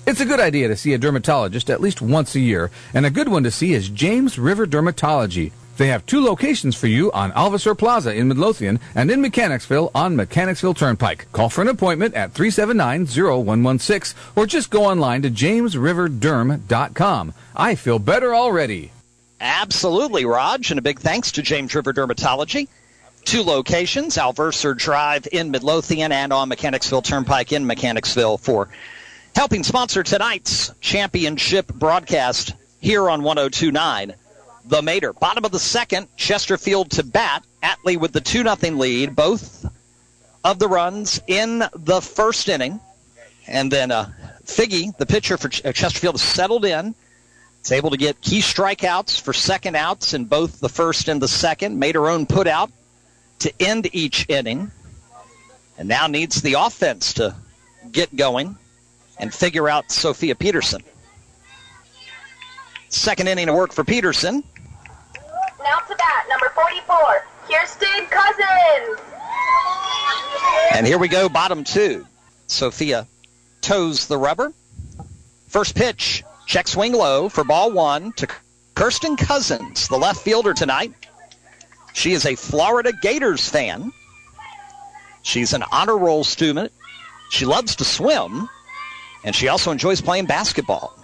It's a good idea to see a dermatologist at least once a year, and a good one to see is James River Dermatology. They have two locations for you on Alverser Plaza in Midlothian and in Mechanicsville on Mechanicsville Turnpike. Call for an appointment at 379-0116 or just go online to jamesriverderm.com. I feel better already. Absolutely, Raj, and a big thanks to James River Dermatology. Two locations, Alverser Drive in Midlothian and on Mechanicsville Turnpike in Mechanicsville for helping sponsor tonight's championship broadcast here on 1029 the Mater. Bottom of the second, Chesterfield to bat. Atlee with the 2 0 lead. Both of the runs in the first inning. And then uh, Figgy, the pitcher for uh, Chesterfield, settled in. Is able to get key strikeouts for second outs in both the first and the second. Made her own put out to end each inning. And now needs the offense to get going and figure out Sophia Peterson. Second inning of work for Peterson. Now to bat, number 44, Kirsten Cousins. And here we go, bottom two. Sophia toes the rubber. First pitch, check swing low for ball one to Kirsten Cousins, the left fielder tonight. She is a Florida Gators fan. She's an honor roll student. She loves to swim, and she also enjoys playing basketball.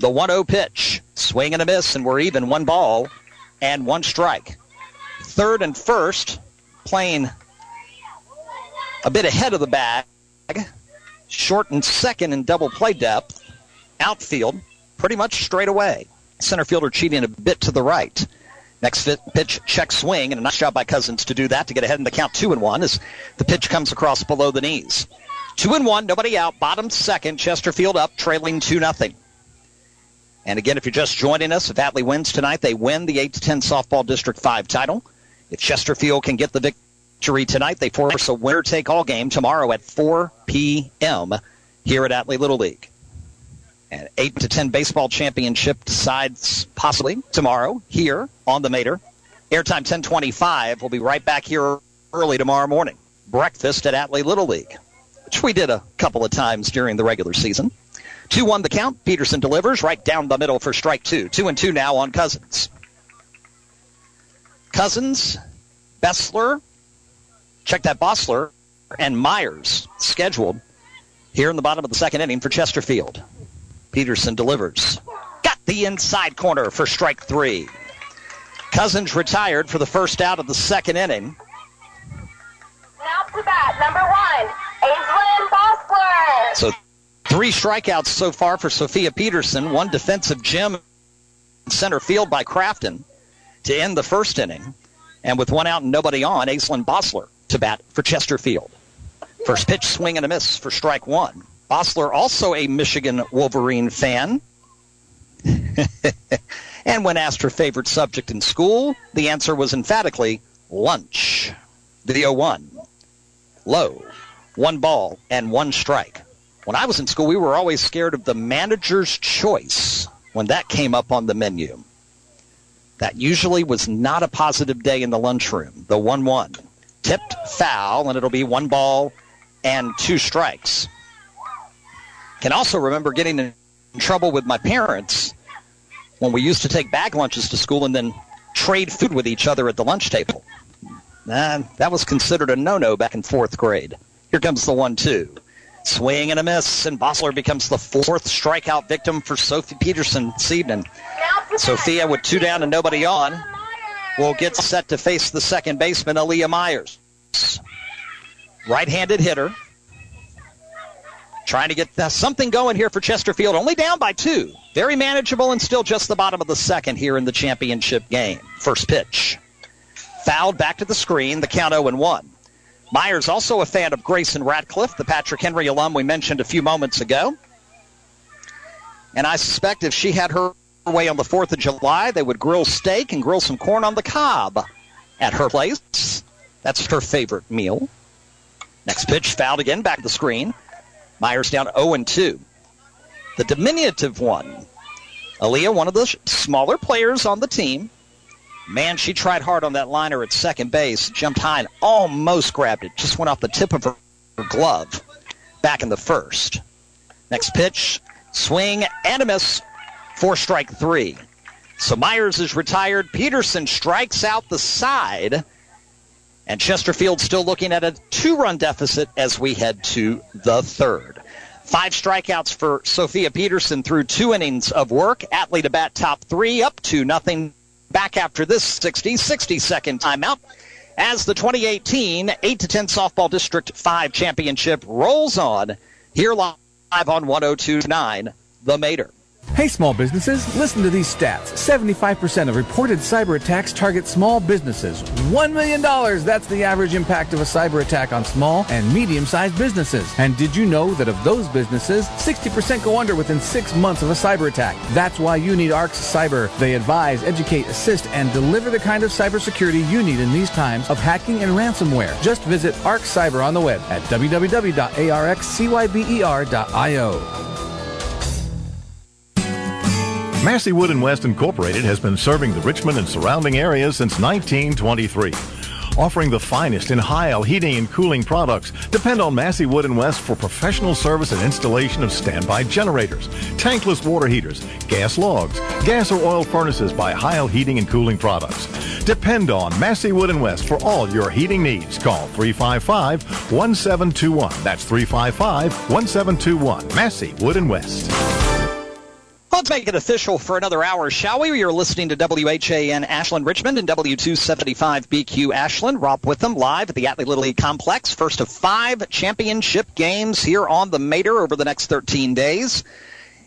The 1 0 pitch, swing and a miss, and we're even one ball and one strike. Third and first, playing a bit ahead of the bag. Short and second in double play depth. Outfield, pretty much straight away. Center fielder cheating a bit to the right. Next pitch, check swing, and a nice job by Cousins to do that to get ahead in the count two and one as the pitch comes across below the knees. Two and one, nobody out. Bottom second, Chesterfield up, trailing two nothing. And again, if you're just joining us, if Atlee wins tonight, they win the 8 to 10 softball District 5 title. If Chesterfield can get the victory tonight, they force a winner take all game tomorrow at 4 p.m. here at Atlee Little League. And 8 to 10 baseball championship decides possibly tomorrow here on the Mater. Airtime 1025. We'll be right back here early tomorrow morning. Breakfast at Atlee Little League, which we did a couple of times during the regular season. 2 1 the count. Peterson delivers right down the middle for strike two. 2 and 2 now on Cousins. Cousins, Bessler, check that Bossler, and Myers scheduled here in the bottom of the second inning for Chesterfield. Peterson delivers. Got the inside corner for strike three. Cousins retired for the first out of the second inning. Now to bat, number one, Aislinn Bossler. So Three strikeouts so far for Sophia Peterson, one defensive gem center field by Crafton to end the first inning. And with one out and nobody on, Aislinn Bosler to bat for Chesterfield. First pitch swing and a miss for strike one. Bosler, also a Michigan Wolverine fan. [LAUGHS] and when asked her favorite subject in school, the answer was emphatically lunch. The 0 1. Low. One ball and one strike. When I was in school, we were always scared of the manager's choice when that came up on the menu. That usually was not a positive day in the lunchroom. The 1 1. Tipped foul, and it'll be one ball and two strikes. Can also remember getting in trouble with my parents when we used to take bag lunches to school and then trade food with each other at the lunch table. That was considered a no no back in fourth grade. Here comes the 1 2. Swing and a miss, and Bossler becomes the fourth strikeout victim for Sophie Peterson this evening. Sophia, with two down and nobody on, will get set to face the second baseman, Aaliyah Myers. Right-handed hitter. Trying to get something going here for Chesterfield. Only down by two. Very manageable and still just the bottom of the second here in the championship game. First pitch. Fouled back to the screen. The count 0 and 1. Myers also a fan of Grayson Ratcliffe, the Patrick Henry alum we mentioned a few moments ago. And I suspect if she had her way on the 4th of July, they would grill steak and grill some corn on the cob at her place. That's her favorite meal. Next pitch, fouled again, back to the screen. Myers down 0 and 2. The diminutive one, Aaliyah, one of the smaller players on the team. Man, she tried hard on that liner at second base, jumped high and almost grabbed it. Just went off the tip of her, her glove back in the first. Next pitch, swing and a miss for strike three. So Myers is retired. Peterson strikes out the side. And Chesterfield still looking at a two run deficit as we head to the third. Five strikeouts for Sophia Peterson through two innings of work. Atlee to bat top three, up to nothing. Back after this 60, 60 second timeout as the 2018 8 to 10 softball district 5 championship rolls on here live on 1029 the Mater. Hey, small businesses, listen to these stats. 75% of reported cyber attacks target small businesses. $1 million, that's the average impact of a cyber attack on small and medium sized businesses. And did you know that of those businesses, 60% go under within six months of a cyber attack? That's why you need ARX Cyber. They advise, educate, assist, and deliver the kind of cybersecurity you need in these times of hacking and ransomware. Just visit ARX Cyber on the web at www.arxcyber.io. Massey Wood and West Incorporated has been serving the Richmond and surrounding areas since 1923. Offering the finest in Heil heating and cooling products. Depend on Massey Wood and West for professional service and installation of standby generators, tankless water heaters, gas logs, gas or oil furnaces by Heil Heating and Cooling Products. Depend on Massey Wood and West for all your heating needs. Call 355-1721. That's 355-1721. Massey Wood and West. Let's make it official for another hour, shall we? You're listening to WHAN Ashland Richmond and W275BQ Ashland. Rob Witham live at the Atlee Little League Complex. First of five championship games here on the Mater over the next 13 days.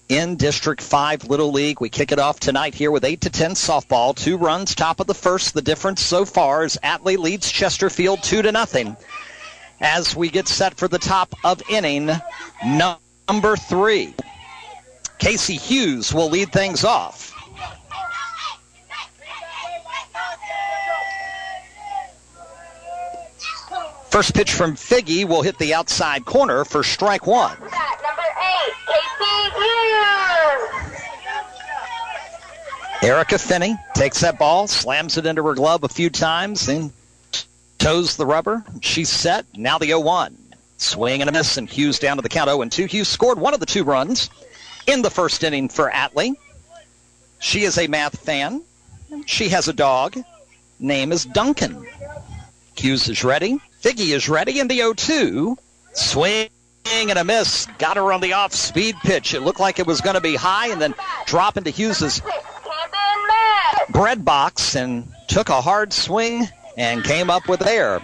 In District 5 Little League, we kick it off tonight here with 8 to 10 softball. Two runs, top of the first. The difference so far is Atlee leads Chesterfield 2 to nothing. As we get set for the top of inning number three. Casey Hughes will lead things off. First pitch from Figgy will hit the outside corner for strike one. Casey Hughes. Erica Finney takes that ball, slams it into her glove a few times, and toes the rubber. She's set. Now the 0 1. Swing and a miss, and Hughes down to the count 0 2. Hughes scored one of the two runs in the first inning for Atlee. She is a math fan. She has a dog. Name is Duncan. Hughes is ready. Figgy is ready in the 0-2. Swing and a miss. Got her on the off-speed pitch. It looked like it was going to be high and then drop into Hughes's bread box and took a hard swing and came up with air.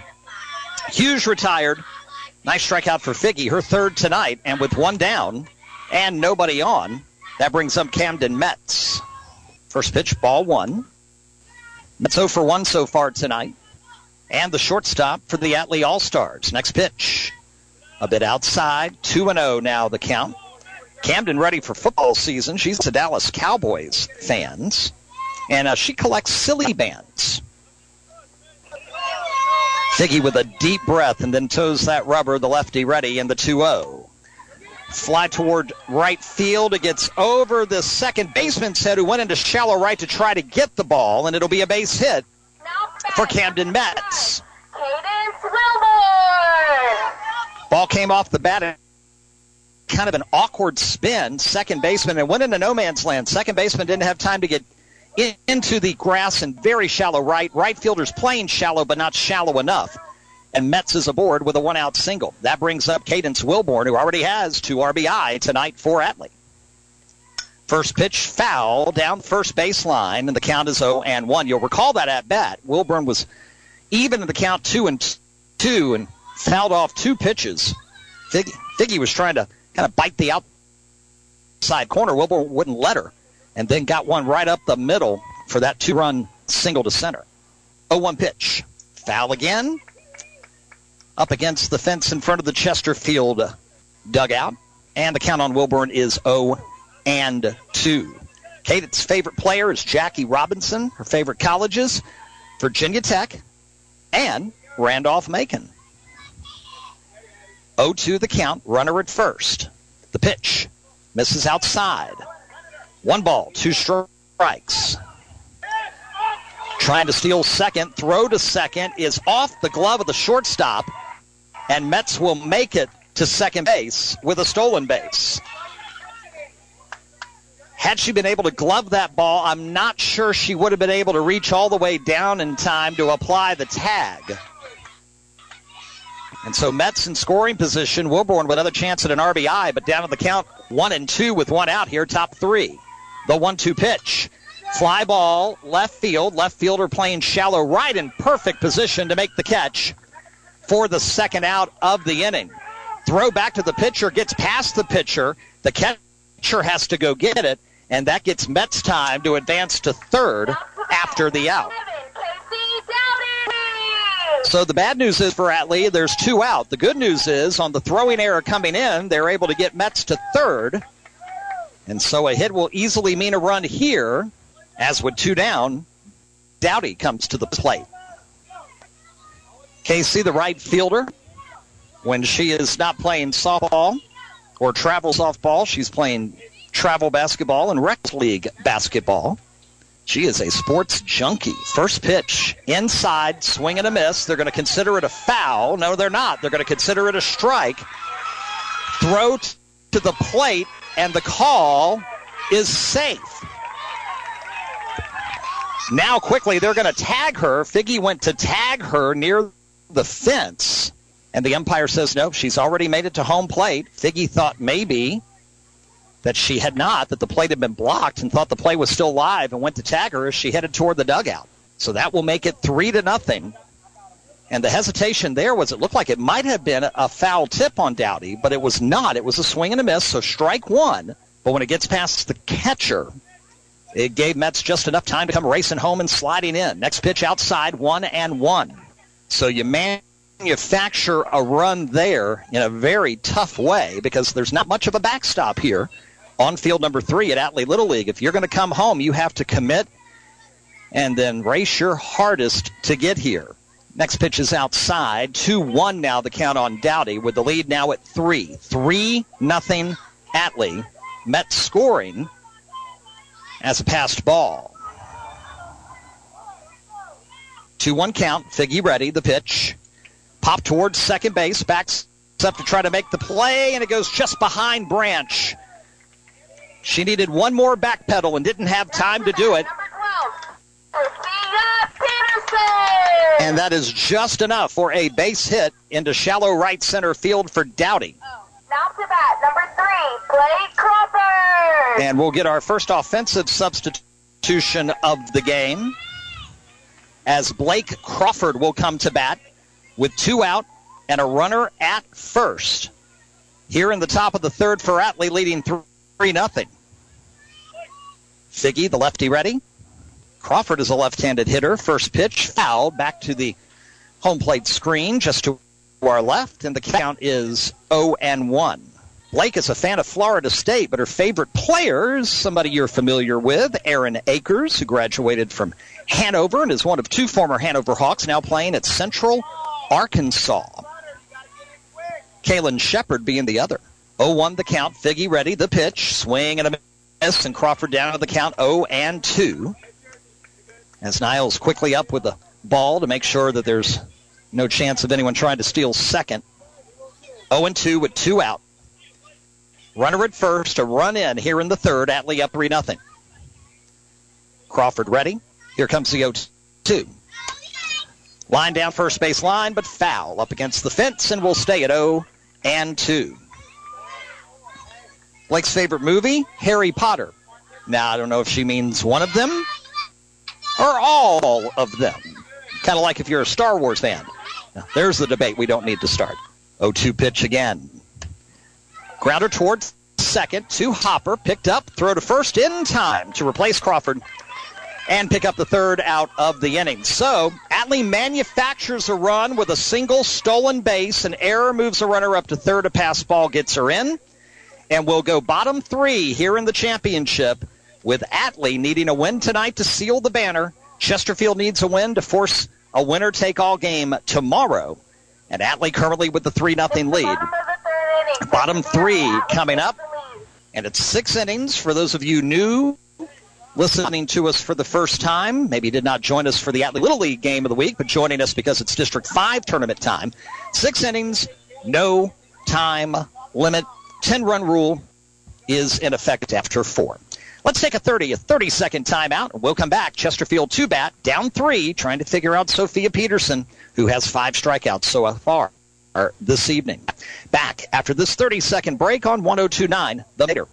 Hughes retired. Nice strikeout for Figgy, her third tonight, and with one down, and nobody on. That brings up Camden Metz. First pitch, ball one. Metz 0 for 1 so far tonight. And the shortstop for the Atlee All Stars. Next pitch. A bit outside. 2 0 now the count. Camden ready for football season. She's a Dallas Cowboys fans. And uh, she collects silly bands. Figgy with a deep breath and then toes that rubber, the lefty ready in the 2 0 fly toward right field. It gets over the second baseman's head who went into shallow right to try to get the ball, and it'll be a base hit for Camden Metz. Ball came off the bat. Kind of an awkward spin. Second baseman and went into no man's land. Second baseman didn't have time to get in, into the grass and very shallow right. Right fielder's playing shallow, but not shallow enough and Metz is aboard with a one out single. That brings up Cadence Wilborn, who already has two RBI tonight for Atlee. First pitch foul down first baseline, and the count is 0 and 1. You'll recall that at bat. Wilborn was even in the count 2 and 2 and fouled off two pitches. Figgy, was trying to kind of bite the outside corner. Wilborn wouldn't let her, and then got one right up the middle for that two run single to center. 0 1 pitch. Foul again up against the fence in front of the Chesterfield dugout. And the count on Wilborn is 0 and 2. Kate's favorite player is Jackie Robinson. Her favorite colleges, Virginia Tech and Randolph Macon. 0 2 the count, runner at first. The pitch misses outside. One ball, two strikes. Trying to steal second, throw to second is off the glove of the shortstop, and Metz will make it to second base with a stolen base. Had she been able to glove that ball, I'm not sure she would have been able to reach all the way down in time to apply the tag. And so Metz in scoring position. Wilborn with another chance at an RBI, but down at the count, one and two with one out here, top three. The one-two pitch. Fly ball, left field. Left fielder playing shallow right in perfect position to make the catch for the second out of the inning. Throw back to the pitcher, gets past the pitcher. The catcher has to go get it, and that gets Metz time to advance to third after the out. So the bad news is for Atlee, there's two out. The good news is on the throwing error coming in, they're able to get Metz to third. And so a hit will easily mean a run here, as with two down, Dowdy comes to the plate. Casey, the right fielder, when she is not playing softball or travel softball, she's playing travel basketball and rec league basketball. She is a sports junkie. First pitch, inside, swing and a miss. They're going to consider it a foul. No, they're not. They're going to consider it a strike. Throw to the plate, and the call is safe. Now, quickly, they're going to tag her. Figgy went to tag her near the fence, and the umpire says no, she's already made it to home plate. Figgy thought maybe that she had not, that the plate had been blocked and thought the play was still live and went to tag her as she headed toward the dugout. So that will make it three to nothing. And the hesitation there was it looked like it might have been a foul tip on Dowdy, but it was not. It was a swing and a miss, so strike one. But when it gets past the catcher, it gave Metz just enough time to come racing home and sliding in. Next pitch outside, one and one. So you manufacture a run there in a very tough way because there's not much of a backstop here on field number three at Atlee Little League. If you're going to come home, you have to commit and then race your hardest to get here. Next pitch is outside. 2 1 now, the count on Dowdy, with the lead now at 3. 3 nothing Atlee. Met scoring as a passed ball. 2 1 count. Figgy ready. The pitch. Pop towards second base. Backs up to try to make the play, and it goes just behind Branch. She needed one more back pedal and didn't have time to do it. And that is just enough for a base hit into shallow right center field for Dowdy. Now to bat, number three, Blake Crawford. And we'll get our first offensive substitution of the game as Blake Crawford will come to bat with two out and a runner at first. Here in the top of the third for Atlee leading 3 nothing. Figgy, the lefty, ready. Crawford is a left-handed hitter. First pitch, foul, back to the home plate screen, just to our left, and the count is 0 and 1. Blake is a fan of Florida State, but her favorite player is somebody you're familiar with, Aaron Akers, who graduated from Hanover and is one of two former Hanover Hawks now playing at Central Arkansas. Kalen Shepard being the other. 0-1 the count. Figgy ready. The pitch. Swing and a miss. And Crawford down to the count 0 and 2. As Niles quickly up with the ball to make sure that there's no chance of anyone trying to steal second. 0 and 2 with two out. Runner at first, a run in here in the third. Atlee up 3 nothing. Crawford ready. Here comes the 0 2. Line down first base line, but foul up against the fence, and we'll stay at 0 and 2. Blake's favorite movie, Harry Potter. Now, I don't know if she means one of them or all of them. Kind of like if you're a Star Wars fan. Now, there's the debate we don't need to start. 0 2 pitch again. Grounder towards second to Hopper. Picked up. Throw to first in time to replace Crawford and pick up the third out of the inning. So, Atlee manufactures a run with a single stolen base. An error moves a runner up to third. A pass ball gets her in. And we'll go bottom three here in the championship with Atlee needing a win tonight to seal the banner. Chesterfield needs a win to force a winner take all game tomorrow. And Atlee currently with the 3 nothing lead. Bottom three coming up. And it's six innings for those of you new listening to us for the first time. Maybe did not join us for the Atlee Little League game of the week, but joining us because it's District 5 tournament time. Six innings, no time limit. 10 run rule is in effect after four. Let's take a 30, a 30 second timeout, and we'll come back. Chesterfield two bat, down three, trying to figure out Sophia Peterson, who has five strikeouts so far this evening. Back after this 30 second break on 1029 The Mater.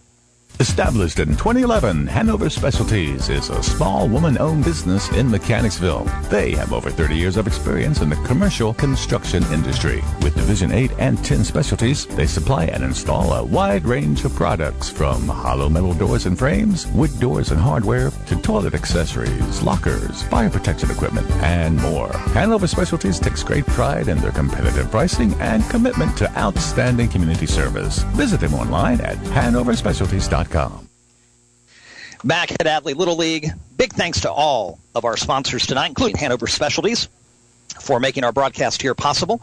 Established in 2011, Hanover Specialties is a small woman-owned business in Mechanicsville. They have over 30 years of experience in the commercial construction industry. With Division 8 and 10 specialties, they supply and install a wide range of products from hollow metal doors and frames, wood doors and hardware, to toilet accessories, lockers, fire protection equipment, and more. Hanover Specialties takes great pride in their competitive pricing and commitment to outstanding community service. Visit them online at hanoverspecialties.com. Back at Atlee Little League, big thanks to all of our sponsors tonight, including Hanover Specialties, for making our broadcast here possible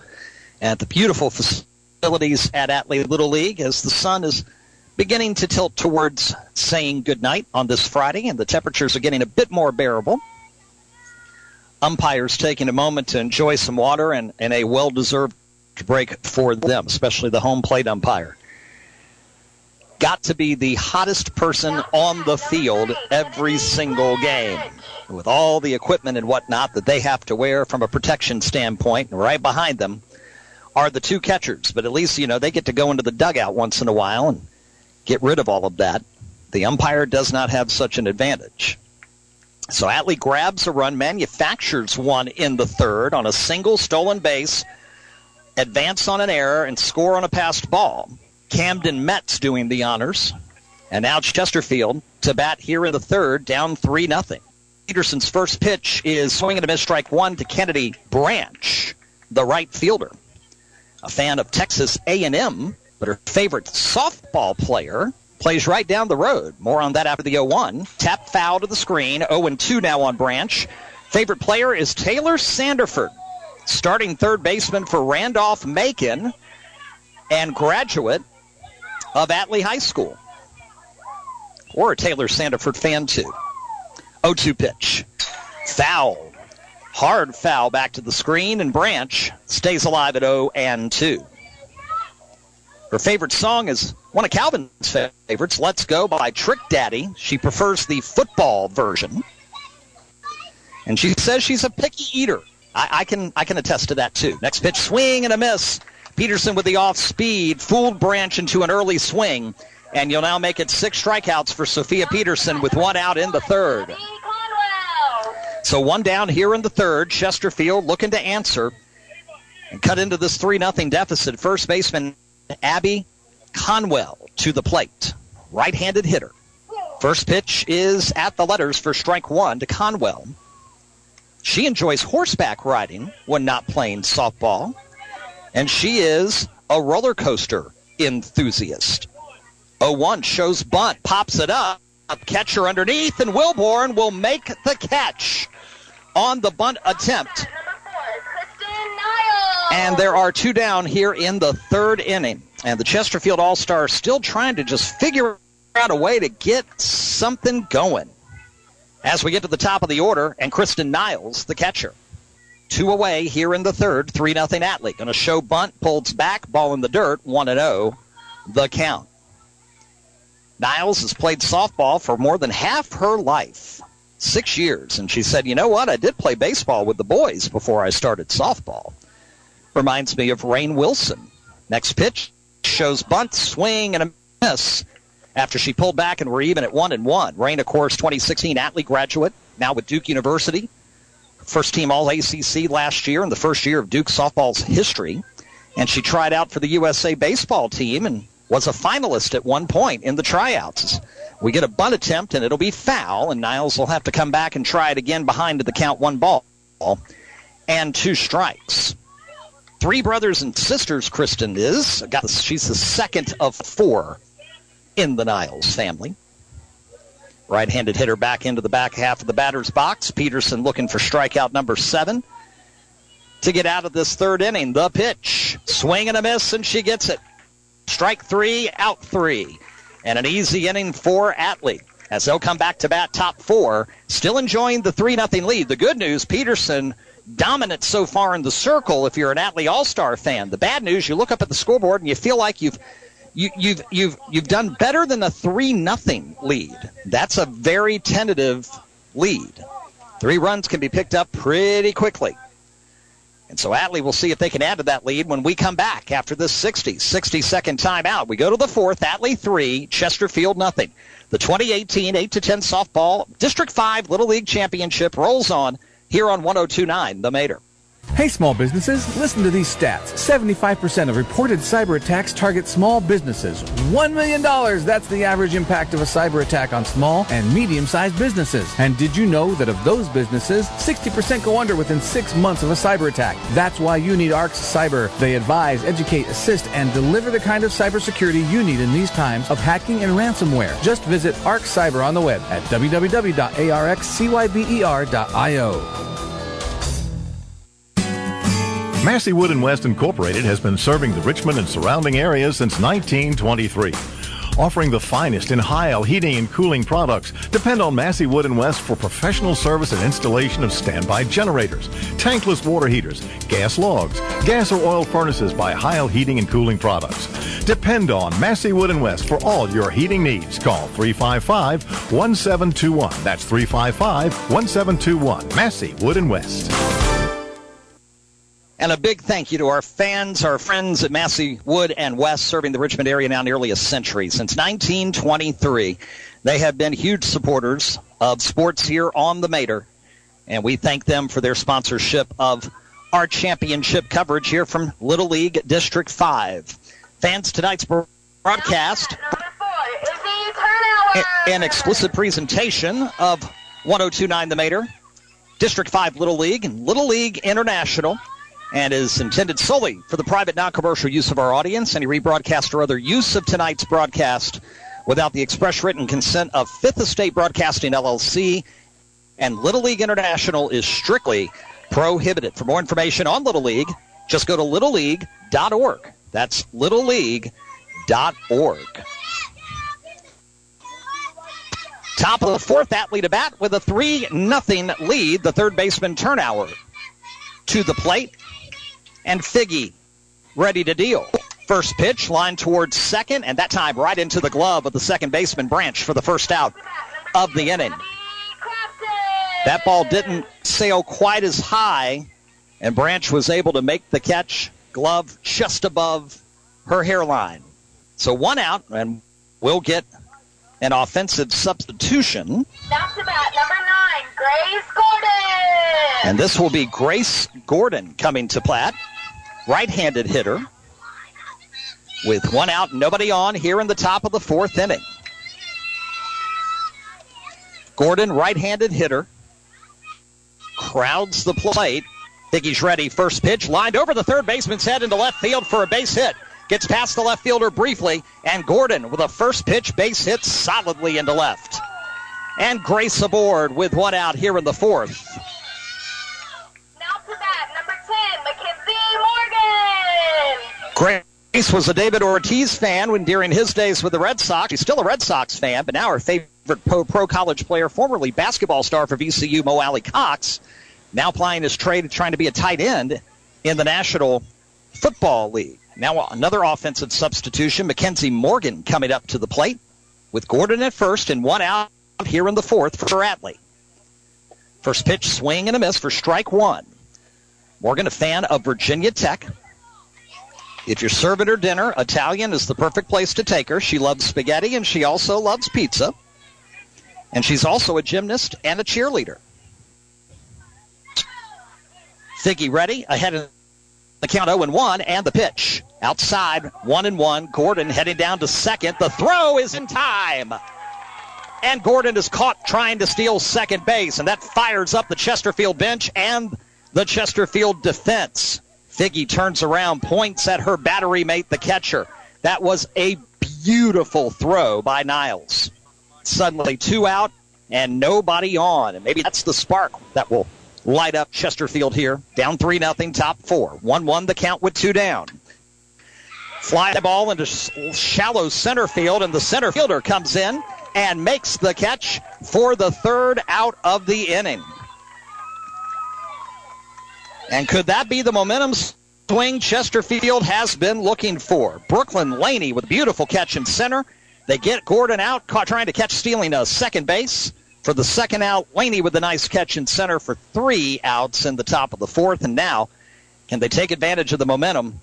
at the beautiful facilities at Atlee Little League as the sun is beginning to tilt towards saying goodnight on this Friday and the temperatures are getting a bit more bearable. Umpires taking a moment to enjoy some water and, and a well deserved break for them, especially the home plate umpire got to be the hottest person on the field every single game with all the equipment and whatnot that they have to wear from a protection standpoint. And right behind them are the two catchers, but at least, you know, they get to go into the dugout once in a while and get rid of all of that. The umpire does not have such an advantage. So Atlee grabs a run, manufactures one in the third on a single stolen base, advance on an error, and score on a passed ball. Camden Metz doing the honors. And now Chesterfield to bat here in the third, down 3 nothing. Peterson's first pitch is swinging a miss strike one to Kennedy Branch, the right fielder. A fan of Texas A&M, but her favorite softball player plays right down the road. More on that after the 0-1. Tap foul to the screen. 0-2 now on Branch. Favorite player is Taylor Sanderford, starting third baseman for Randolph Macon and graduate of Atlee High School. Or a Taylor Sanderford fan, too. 0 2 pitch. Foul. Hard foul back to the screen, and Branch stays alive at 0 and 2. Her favorite song is one of Calvin's favorites, Let's Go by Trick Daddy. She prefers the football version. And she says she's a picky eater. I, I, can I can attest to that too. Next pitch, swing and a miss. Peterson with the off speed fooled Branch into an early swing, and you'll now make it six strikeouts for Sophia Peterson with one out in the third. So one down here in the third. Chesterfield looking to answer and cut into this 3 0 deficit. First baseman Abby Conwell to the plate. Right handed hitter. First pitch is at the letters for strike one to Conwell. She enjoys horseback riding when not playing softball and she is a roller coaster enthusiast. 0-1 shows bunt, pops it up, catcher underneath, and Wilborn will make the catch on the bunt attempt. And there are two down here in the third inning. And the Chesterfield All Stars still trying to just figure out a way to get something going. As we get to the top of the order, and Kristen Niles, the catcher. Two away here in the third, 3 0 Atlee. Going to show bunt, pulls back, ball in the dirt, 1 0, the count. Niles has played softball for more than half her life, six years. And she said, you know what? I did play baseball with the boys before I started softball. Reminds me of Rain Wilson. Next pitch shows bunt, swing, and a miss after she pulled back and we're even at 1 and 1. Rain, of course, 2016 Atlee graduate, now with Duke University first team All ACC last year in the first year of Duke softball's history. And she tried out for the USA baseball team and was a finalist at one point in the tryouts. We get a bunt attempt and it'll be foul, and Niles will have to come back and try it again behind the count one ball and two strikes. Three brothers and sisters, Kristen is. She's the second of four in the Niles family. Right handed hitter back into the back half of the batter's box. Peterson looking for strikeout number seven. to get out of this third inning. The pitch, swing and a miss, and she gets it. Strike three, out three. And an easy inning for Atlee as they'll come back to bat top four, still enjoying the 3 0 lead. The good news, Peterson dominant so far in the circle if you're an Atlee All-Star fan. The bad news, you look up at the scoreboard and you feel like you've you, have you've you've you've done better than a three nothing lead. That's a very tentative lead. Three runs can be picked up pretty quickly. And so Atlee will see if they can add to that lead when we come back after this 60, 60 second timeout. We go to the fourth, Atlee three, Chesterfield nothing. The 2018 8 to 10 softball District 5 Little League Championship rolls on here on 1029 The Mater. Hey, small businesses, listen to these stats. 75% of reported cyber attacks target small businesses. $1 million, that's the average impact of a cyber attack on small and medium sized businesses. And did you know that of those businesses, 60% go under within six months of a cyber attack? That's why you need ARX Cyber. They advise, educate, assist, and deliver the kind of cybersecurity you need in these times of hacking and ransomware. Just visit ARX Cyber on the web at www.arxcyber.io. Massey Wood and West Incorporated has been serving the Richmond and surrounding areas since 1923. Offering the finest in Heil heating and cooling products. Depend on Massey Wood and West for professional service and installation of standby generators, tankless water heaters, gas logs, gas or oil furnaces by Heil Heating and Cooling Products. Depend on Massey Wood and West for all your heating needs. Call 355-1721. That's 355-1721. Massey Wood and West. And a big thank you to our fans, our friends at Massey Wood and West, serving the Richmond area now nearly a century. Since 1923, they have been huge supporters of sports here on the Mater. And we thank them for their sponsorship of our championship coverage here from Little League District 5. Fans, tonight's broadcast, an explicit presentation of 1029 The Mater, District 5 Little League, and Little League International and is intended solely for the private, non-commercial use of our audience. Any rebroadcast or other use of tonight's broadcast without the express written consent of Fifth Estate Broadcasting LLC and Little League International is strictly prohibited. For more information on Little League, just go to littleleague.org. That's littleleague.org. Top of the fourth Atlee to bat with a 3 nothing lead. The third baseman Turnauer to the plate and Figgy ready to deal. First pitch, line towards second, and that time right into the glove of the second baseman Branch for the first out of the inning. That ball didn't sail quite as high, and Branch was able to make the catch, glove just above her hairline. So one out, and we'll get an offensive substitution. To bat, number nine, Grace Gordon. And this will be Grace Gordon coming to Platt right-handed hitter with one out, nobody on here in the top of the fourth inning. Gordon, right-handed hitter, crowds the plate. Think he's ready. First pitch lined over the third baseman's head into left field for a base hit. Gets past the left fielder briefly, and Gordon with a first pitch base hit solidly into left. And Grace aboard with one out here in the fourth. Grace was a David Ortiz fan when during his days with the Red Sox. He's still a Red Sox fan, but now her favorite pro, college player, formerly basketball star for VCU, Mo Alie-Cox, now playing his trade trying to be a tight end in the National Football League. Now another offensive substitution, Mackenzie Morgan coming up to the plate with Gordon at first and one out here in the fourth for Atlee. First pitch swing and a miss for strike one. Morgan, a fan of Virginia Tech, if you're serving her dinner, Italian is the perfect place to take her. She loves spaghetti and she also loves pizza. And she's also a gymnast and a cheerleader. Figgy ready, ahead of the count 0 and 1, and the pitch. Outside, 1 and 1. Gordon heading down to second. The throw is in time. And Gordon is caught trying to steal second base, and that fires up the Chesterfield bench and the Chesterfield defense. Figgy turns around, points at her battery mate, the catcher. That was a beautiful throw by Niles. Suddenly two out and nobody on. And maybe that's the spark that will light up Chesterfield here. Down 3 nothing, top four. 1 1 the count with two down. Fly the ball into shallow center field, and the center fielder comes in and makes the catch for the third out of the inning. And could that be the momentum swing Chesterfield has been looking for? Brooklyn Laney with a beautiful catch in center. They get Gordon out, caught trying to catch stealing a second base. For the second out, Laney with a nice catch in center for three outs in the top of the fourth. And now, can they take advantage of the momentum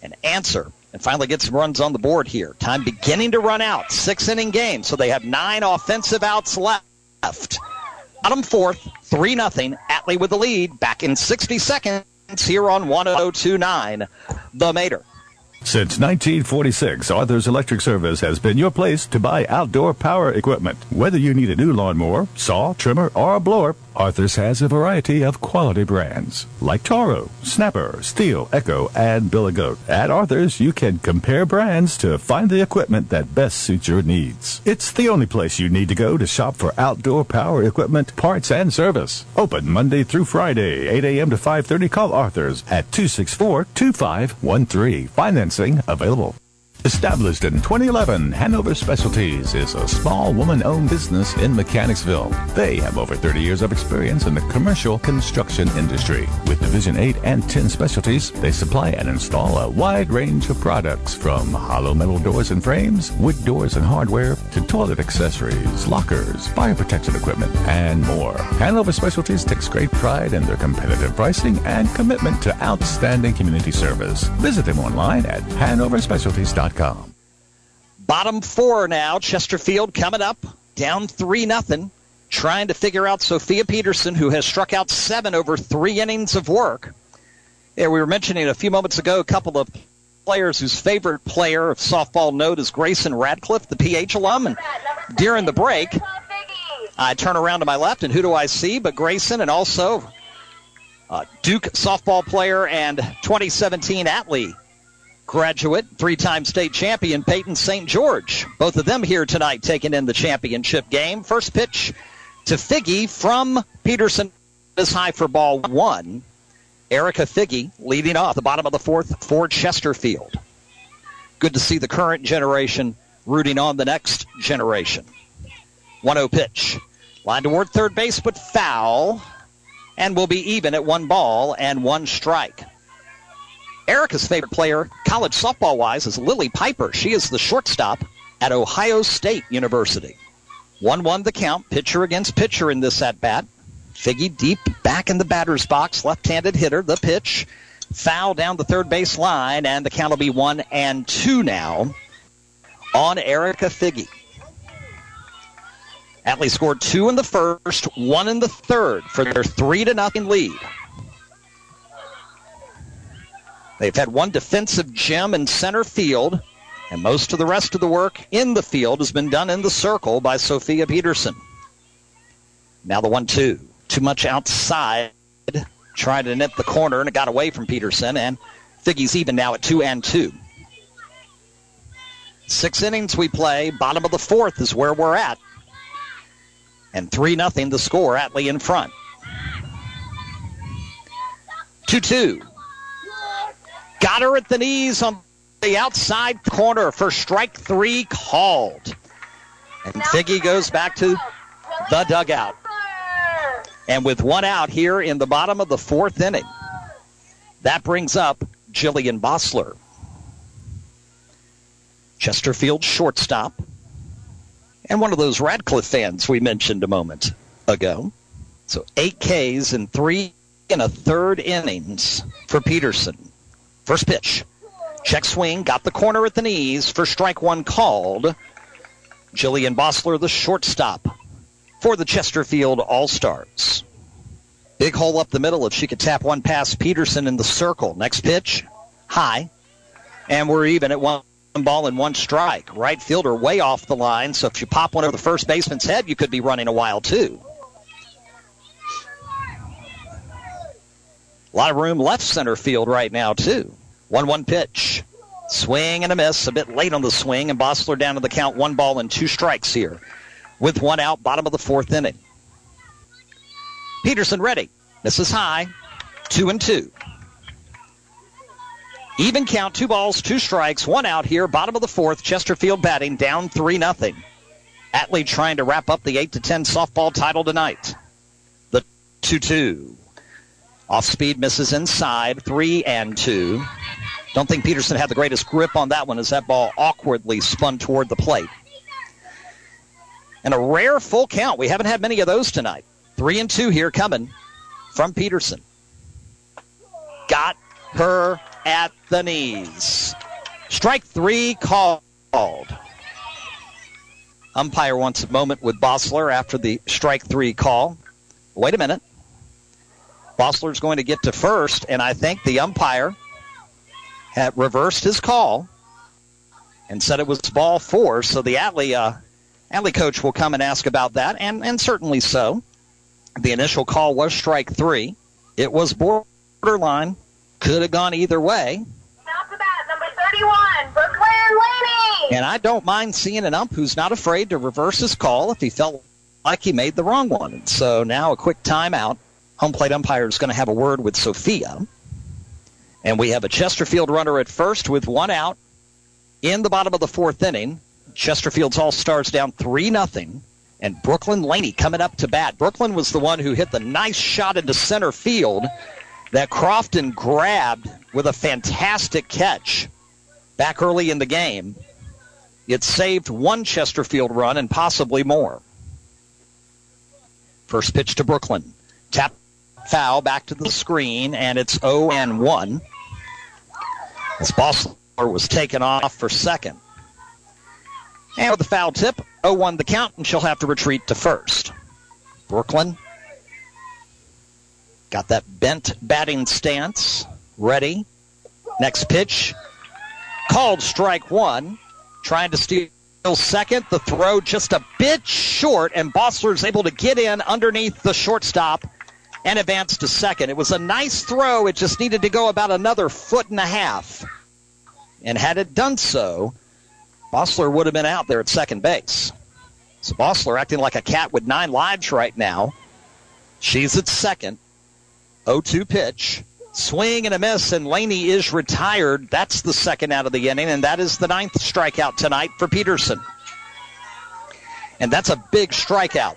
and answer and finally get some runs on the board here? Time beginning to run out. Six inning game, so they have nine offensive outs left. Bottom fourth, 3 nothing. Atlee with the lead. Back in 60 seconds here on 1029, The Mater. Since 1946, Arthur's Electric Service has been your place to buy outdoor power equipment. Whether you need a new lawnmower, saw, trimmer, or a blower, Arthur's has a variety of quality brands like Toro, Snapper, Stihl, Echo, and Billy Goat. At Arthur's, you can compare brands to find the equipment that best suits your needs. It's the only place you need to go to shop for outdoor power equipment, parts, and service. Open Monday through Friday, 8 a.m. to 5.30. Call Arthur's at 264-2513. Financing available. Established in 2011, Hanover Specialties is a small woman-owned business in Mechanicsville. They have over 30 years of experience in the commercial construction industry. With Division 8 and 10 specialties, they supply and install a wide range of products from hollow metal doors and frames, wood doors and hardware, to toilet accessories, lockers, fire protection equipment, and more. Hanover Specialties takes great pride in their competitive pricing and commitment to outstanding community service. Visit them online at hanoverspecialties.com. Bottom four now. Chesterfield coming up, down three nothing, trying to figure out Sophia Peterson, who has struck out seven over three innings of work. Yeah, we were mentioning a few moments ago a couple of players whose favorite player of softball note is Grayson Radcliffe, the PH alum. And during the break, I turn around to my left, and who do I see but Grayson and also uh, Duke softball player and 2017 Atlee graduate, three time state champion Peyton St. George. Both of them here tonight taking in the championship game. First pitch to Figgy from Peterson is high for ball one. Erica Figgy leading off the bottom of the fourth for Chesterfield. Good to see the current generation rooting on the next generation. 1 0 pitch. Line toward third base, but foul. And will be even at one ball and one strike. Erica's favorite player, college softball wise, is Lily Piper. She is the shortstop at Ohio State University. 1 1 the count, pitcher against pitcher in this at bat. Figgy deep back in the batter's box, left handed hitter. The pitch, foul down the third base line, and the count will be 1 and 2 now on Erica Figgy. Atlee scored two in the first, one in the third for their 3 to nothing lead. They've had one defensive gem in center field, and most of the rest of the work in the field has been done in the circle by Sophia Peterson. Now the one two. Too much outside. Tried to nip the corner, and it got away from Peterson, and Figgy's even now at two and two. Six innings we play. Bottom of the fourth is where we're at. And 3 nothing the score. Atlee in front. 2 2. Got her at the knees on the outside corner for strike three called. And Figgy goes back to the dugout. And with one out here in the bottom of the fourth inning, that brings up Jillian Bossler. Chesterfield shortstop. And one of those Radcliffe fans we mentioned a moment ago. So eight Ks in three and a third innings for Peterson. First pitch. Check swing, got the corner at the knees for strike one called. Jillian Bossler, the shortstop for the Chesterfield All Stars. Big hole up the middle if she could tap one past Peterson in the circle. Next pitch, high. And we're even at one ball and one strike. Right fielder way off the line, so if you pop one over the first baseman's head, you could be running a while too. A lot of room left center field right now, too. 1 1 pitch. Swing and a miss. A bit late on the swing, and Bossler down to the count one ball and two strikes here. With one out, bottom of the fourth inning. Peterson ready. Misses high. Two and two. Even count, two balls, two strikes, one out here, bottom of the fourth. Chesterfield batting down 3 nothing. Atlee trying to wrap up the 8 to 10 softball title tonight. The 2 2. Off speed misses inside, 3 and 2. Don't think Peterson had the greatest grip on that one as that ball awkwardly spun toward the plate. And a rare full count. We haven't had many of those tonight. 3 and 2 here coming from Peterson. Got her at the knees. Strike three called. Umpire wants a moment with Bossler after the strike three call. Wait a minute. Bossler's going to get to first, and I think the umpire had reversed his call and said it was ball four. So the Atlee, uh, Atlee coach will come and ask about that, and, and certainly so. The initial call was strike three. It was borderline could have gone either way. Now to bat, number 31, Brooklyn Laney. And I don't mind seeing an ump who's not afraid to reverse his call if he felt like he made the wrong one. So now a quick timeout. Home plate umpire is going to have a word with Sophia. And we have a Chesterfield runner at first with one out in the bottom of the fourth inning. Chesterfield's All Stars down 3 nothing, And Brooklyn Laney coming up to bat. Brooklyn was the one who hit the nice shot into center field that Crofton grabbed with a fantastic catch back early in the game. It saved one Chesterfield run and possibly more. First pitch to Brooklyn. Tap foul back to the screen, and it's 0 and 1. As Bossler was taken off for second. And with the foul tip, 0 1 the count, and she'll have to retreat to first. Brooklyn Got that bent batting stance. Ready. Next pitch. Called strike one. Trying to steal second. The throw just a bit short, and Bossler's able to get in underneath the shortstop and advanced to second. It was a nice throw. It just needed to go about another foot and a half. And had it done so, Bossler would have been out there at second base. So Bossler acting like a cat with nine lives right now. She's at second. 0-2 pitch. Swing and a miss, and Laney is retired. That's the second out of the inning, and that is the ninth strikeout tonight for Peterson. And that's a big strikeout.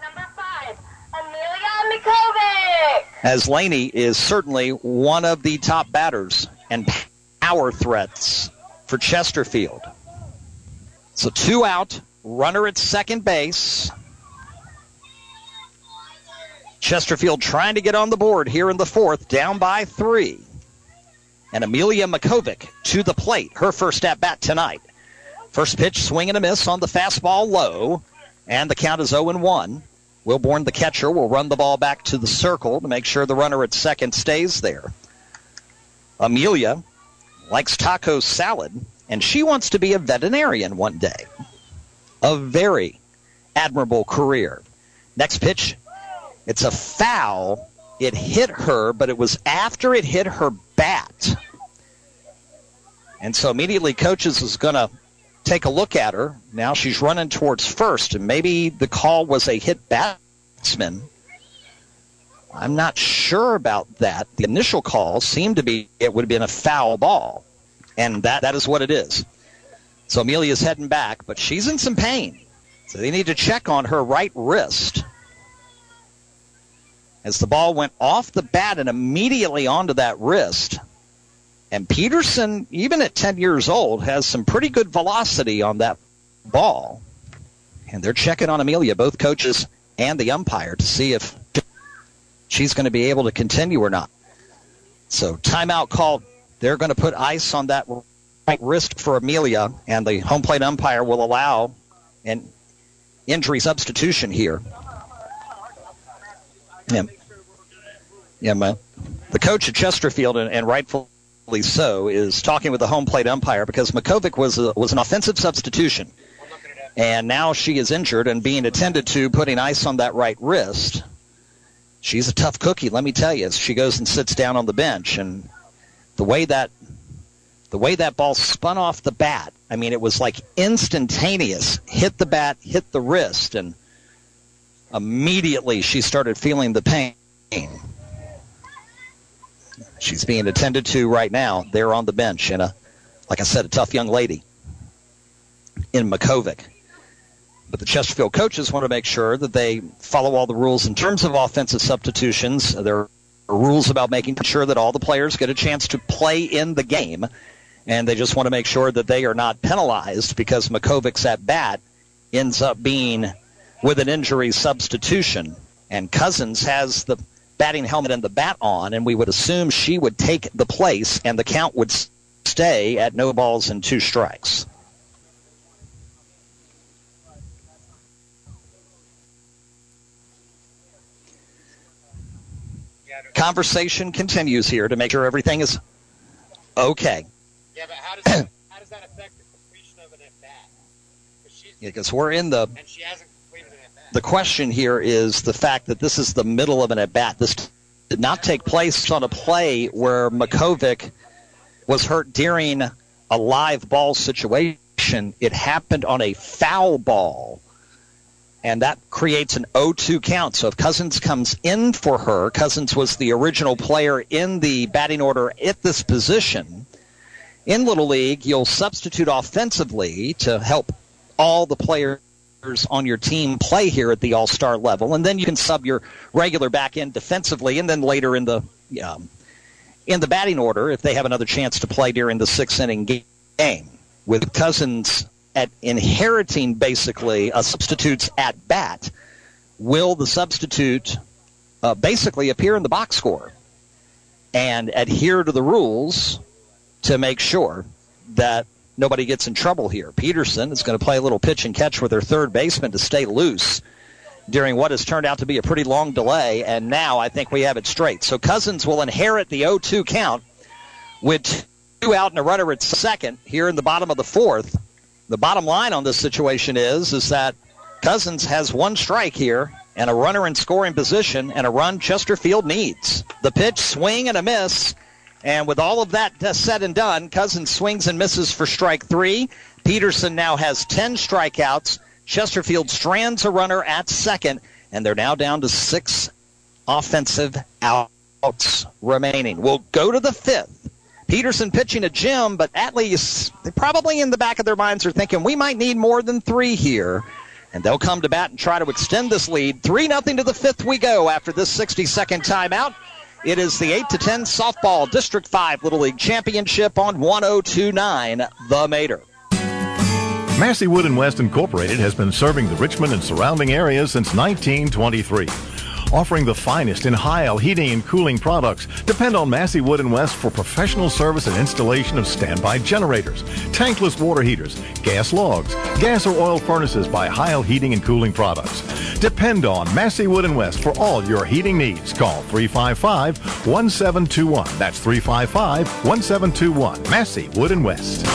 Mikovic. As Laney is certainly one of the top batters and power threats for Chesterfield. So two out, runner at second base. Chesterfield trying to get on the board here in the fourth, down by three. And Amelia Makovic to the plate, her first at bat tonight. First pitch, swing and a miss on the fastball low, and the count is 0 1. Wilborn, the catcher, will run the ball back to the circle to make sure the runner at second stays there. Amelia likes taco salad, and she wants to be a veterinarian one day. A very admirable career. Next pitch, it's a foul. It hit her, but it was after it hit her bat. And so immediately coaches is going to take a look at her. Now she's running towards first, and maybe the call was a hit batsman. I'm not sure about that. The initial call seemed to be it would have been a foul ball, and that, that is what it is. So Amelia's heading back, but she's in some pain. So they need to check on her right wrist as the ball went off the bat and immediately onto that wrist. And Peterson, even at 10 years old, has some pretty good velocity on that ball. And they're checking on Amelia, both coaches and the umpire, to see if she's going to be able to continue or not. So, timeout called. They're going to put ice on that right wrist for Amelia, and the home plate umpire will allow an injury substitution here. Yeah. Yeah, man. The coach at Chesterfield, and, and rightfully so, is talking with the home plate umpire because Makovic was a, was an offensive substitution, and now she is injured and being attended to, putting ice on that right wrist. She's a tough cookie, let me tell you. She goes and sits down on the bench, and the way that the way that ball spun off the bat, I mean, it was like instantaneous. Hit the bat, hit the wrist, and immediately she started feeling the pain. She's being attended to right now there on the bench, and a, like I said, a tough young lady in Makovic. But the Chesterfield coaches want to make sure that they follow all the rules in terms of offensive substitutions. There are rules about making sure that all the players get a chance to play in the game, and they just want to make sure that they are not penalized because Makovic's at bat ends up being with an injury substitution. And Cousins has the batting helmet and the bat on, and we would assume she would take the place, and the count would stay at no balls and two strikes. Conversation continues here to make sure everything is okay. Yeah, but how does that, how does that affect the completion of an at bat? Because we're in the and she hasn't completed an at bat. The question here is the fact that this is the middle of an at bat. This did not take place on a play where Makovic was hurt during a live ball situation. It happened on a foul ball. And that creates an 0-2 count. So if Cousins comes in for her, Cousins was the original player in the batting order at this position. In Little League, you'll substitute offensively to help all the players on your team play here at the All Star level, and then you can sub your regular back end defensively, and then later in the um, in the batting order if they have another chance to play during the six inning game. With Cousins at inheriting basically a substitute's at bat, will the substitute uh, basically appear in the box score and adhere to the rules to make sure that nobody gets in trouble here. Peterson is going to play a little pitch and catch with her third baseman to stay loose during what has turned out to be a pretty long delay, and now I think we have it straight. So Cousins will inherit the 0-2 count with two out and a runner at second here in the bottom of the fourth. The bottom line on this situation is is that Cousins has one strike here and a runner in scoring position and a run Chesterfield needs. The pitch, swing and a miss. And with all of that said and done, Cousins swings and misses for strike three. Peterson now has 10 strikeouts. Chesterfield strands a runner at second, and they're now down to six offensive outs remaining. We'll go to the fifth. Peterson pitching a Jim, but Atlee is probably in the back of their minds are thinking we might need more than three here. And they'll come to bat and try to extend this lead. 3 nothing to the fifth we go after this 60 second timeout. It is the 8 to 10 softball District 5 Little League Championship on 1029 The Mater. Massey Wood and West Incorporated has been serving the Richmond and surrounding areas since 1923. Offering the finest in Heil heating and cooling products. Depend on Massey Wood and West for professional service and installation of standby generators, tankless water heaters, gas logs, gas or oil furnaces by Heil Heating and Cooling Products. Depend on Massey Wood and West for all your heating needs. Call 355-1721. That's 355-1721. Massey Wood and West.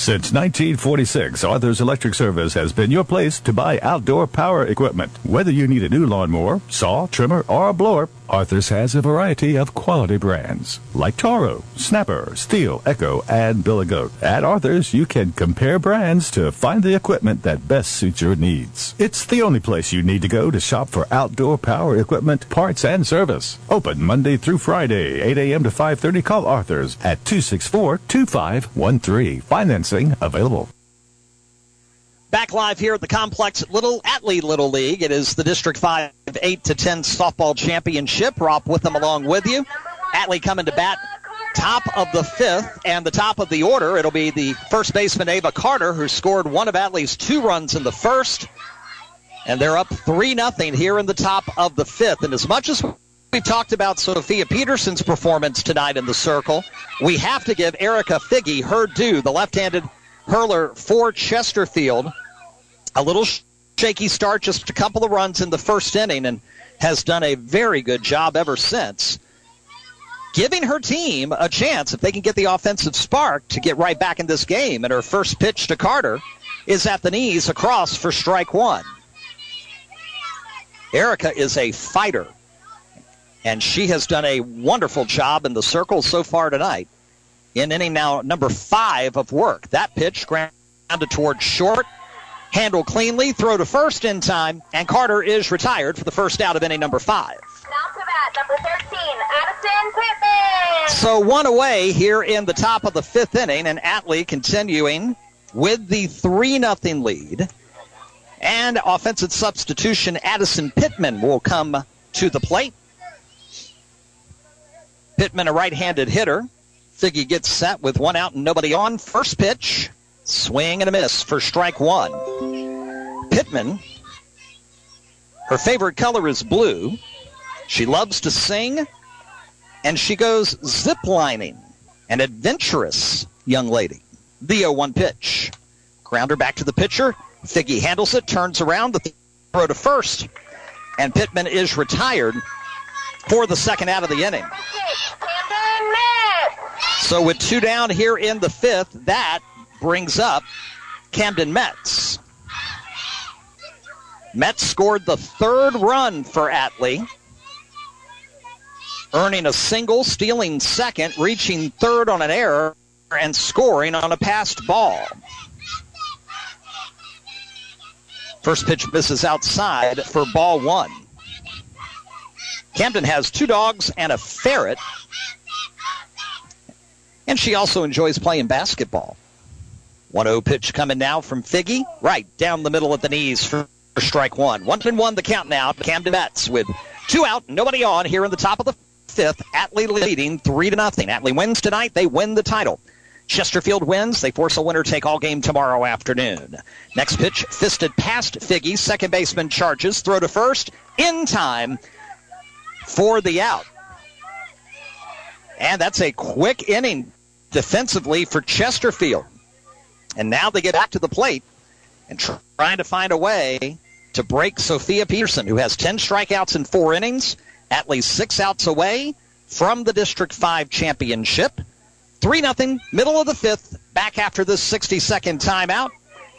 Since 1946, Arthur's Electric Service has been your place to buy outdoor power equipment. Whether you need a new lawnmower, saw, trimmer, or a blower, Arthur's has a variety of quality brands like Toro, Snapper, Stihl, Echo, and Billy Goat. At Arthur's, you can compare brands to find the equipment that best suits your needs. It's the only place you need to go to shop for outdoor power equipment, parts, and service. Open Monday through Friday, 8 a.m. to 5.30. Call Arthur's at 264-2513. Available. Back live here at the complex Little Atlee Little League. It is the District 5 8 to 10 softball championship. Rob Witham along with you. Atlee coming to bat top of the fifth and the top of the order. It'll be the first baseman Ava Carter who scored one of Atlee's two runs in the first. And they're up 3 nothing here in the top of the fifth. And as much as We've talked about Sophia Peterson's performance tonight in the circle. We have to give Erica Figgy her due, the left-handed hurler for Chesterfield. A little shaky start, just a couple of runs in the first inning, and has done a very good job ever since. Giving her team a chance, if they can get the offensive spark, to get right back in this game. And her first pitch to Carter is at the knees across for strike one. Erica is a fighter, and she has done a wonderful job in the circle so far tonight in inning now number five of work. That pitch grounded towards short, handled cleanly, throw to first in time, and Carter is retired for the first out of inning number five. Now to bat, bat, number 13, Addison Pittman. So one away here in the top of the fifth inning, and Atlee continuing with the 3 nothing lead. And offensive substitution Addison Pittman will come to the plate. Pittman, a right handed hitter. Figgy gets set with one out and nobody on. First pitch, swing and a miss for strike one. Pittman, her favorite color is blue. She loves to sing and she goes ziplining. An adventurous young lady. The 0 1 pitch. Grounder back to the pitcher. Figgy handles it, turns around, the throw to first, and Pittman is retired for the second out of the inning. So with two down here in the fifth, that brings up Camden Metz. Metz scored the third run for Atlee, earning a single, stealing second, reaching third on an error, and scoring on a passed ball. First pitch misses outside for ball one. Camden has two dogs and a ferret. And she also enjoys playing basketball. 1 0 pitch coming now from Figgy. Right down the middle of the knees for strike one. One and one the count now. Camden Metz with two out, nobody on here in the top of the fifth. Atlee leading three to nothing. Atlee wins tonight. They win the title. Chesterfield wins. They force a winner take all game tomorrow afternoon. Next pitch, fisted past Figgy. Second baseman charges. Throw to first. In time for the out. And that's a quick inning defensively for Chesterfield. And now they get back to the plate and trying to find a way to break Sophia Peterson, who has 10 strikeouts in four innings, at least six outs away from the District 5 championship. 3 0, middle of the fifth, back after this 60 second timeout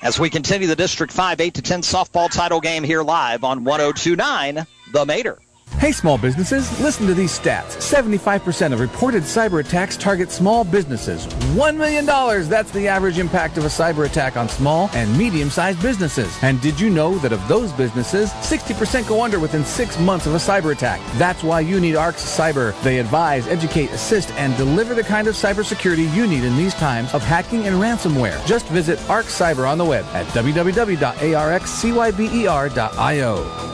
as we continue the District 5 8 to 10 softball title game here live on 1029 The Mater. Hey, small businesses, listen to these stats. 75% of reported cyber attacks target small businesses. $1 million, that's the average impact of a cyber attack on small and medium sized businesses. And did you know that of those businesses, 60% go under within six months of a cyber attack? That's why you need ARX Cyber. They advise, educate, assist, and deliver the kind of cybersecurity you need in these times of hacking and ransomware. Just visit ARX Cyber on the web at www.arxcyber.io.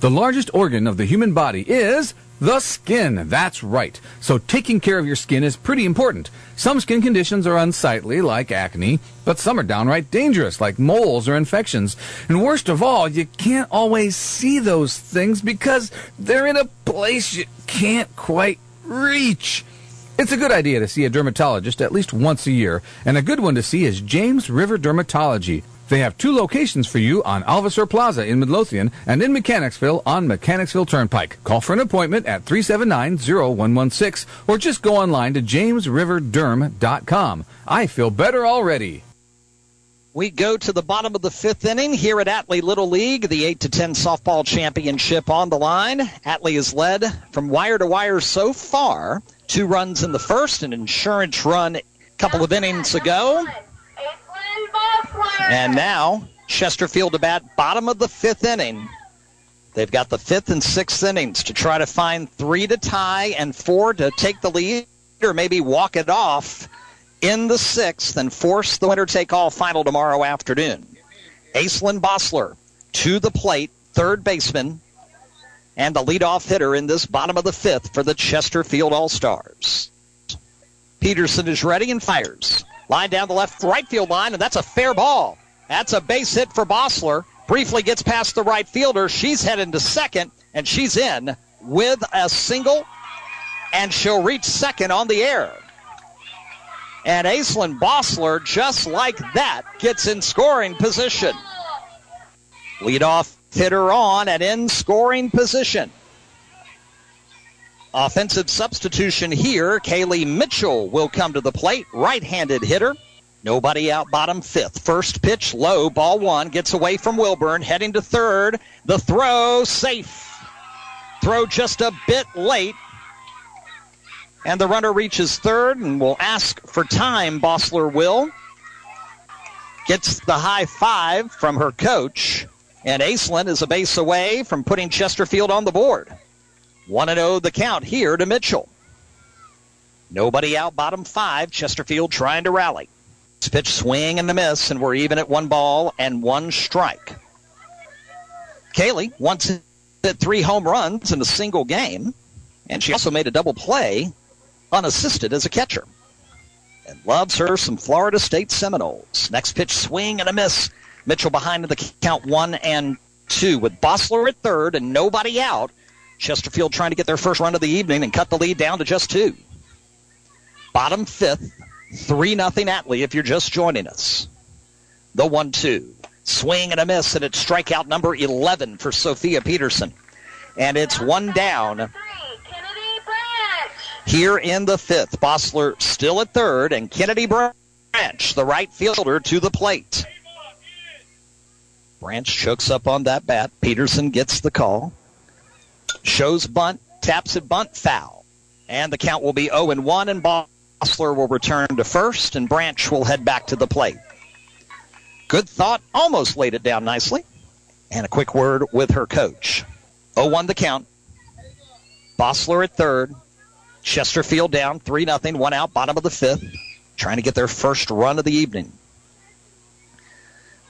The largest organ of the human body is the skin. That's right. So taking care of your skin is pretty important. Some skin conditions are unsightly, like acne, but some are downright dangerous, like moles or infections. And worst of all, you can't always see those things because they're in a place you can't quite reach. It's a good idea to see a dermatologist at least once a year, and a good one to see is James River Dermatology. They have two locations for you on Alverser Plaza in Midlothian and in Mechanicsville on Mechanicsville Turnpike. Call for an appointment at 379-0116 or just go online to jamesriverderm.com. I feel better already. We go to the bottom of the fifth inning here at Atlee Little League, the 8 to 10 softball championship on the line. Atlee is led from wire to wire so far. Two runs in the first, an insurance run a couple of innings ago. And now, Chesterfield to bat, bottom of the fifth inning. They've got the fifth and sixth innings to try to find three to tie and four to take the lead, or maybe walk it off in the sixth and force the winner take all final tomorrow afternoon. Aislinn Bossler to the plate, third baseman, and the leadoff hitter in this bottom of the fifth for the Chesterfield All Stars. Peterson is ready and fires. Line down the left right field line, and that's a fair ball. That's a base hit for Bossler. Briefly gets past the right fielder. She's heading to second, and she's in with a single, and she'll reach second on the air. And Aislinn Bossler, just like that, gets in scoring position. Leadoff hitter on and in scoring position. Offensive substitution here. Kaylee Mitchell will come to the plate. Right handed hitter. Nobody out bottom fifth. First pitch low. Ball one. Gets away from Wilborn. Heading to third. The throw safe. Throw just a bit late. And the runner reaches third and will ask for time. Bossler will. Gets the high five from her coach And Aislinn is a base away from putting Chesterfield on the board. 1 0 the count here to Mitchell. Nobody out, bottom five. Chesterfield trying to rally. Pitch swing and a miss, and we're even at one ball and one strike. Kaylee once hit three home runs in a single game, and she also made a double play unassisted as a catcher. And loves her some Florida State Seminoles. Next pitch swing and a miss. Mitchell behind the count one and two with Bossler at third and nobody out. Chesterfield trying to get their first run of the evening and cut the lead down to just two. Bottom fifth, 3 nothing Atlee if you're just joining us. The 1 2. Swing and a miss, and it's strikeout number 11 for Sophia Peterson. And it's one down here in the fifth. Bossler still at third, and Kennedy Branch, the right fielder, to the plate. Branch chokes up on that bat. Peterson gets the call. Shows bunt, taps it bunt, foul. And the count will be 0 and 1, and Bossler will return to first, and Branch will head back to the plate. Good thought, almost laid it down nicely. And a quick word with her coach. 0 1 the count. Bossler at third. Chesterfield down 3 0, one out, bottom of the fifth, trying to get their first run of the evening.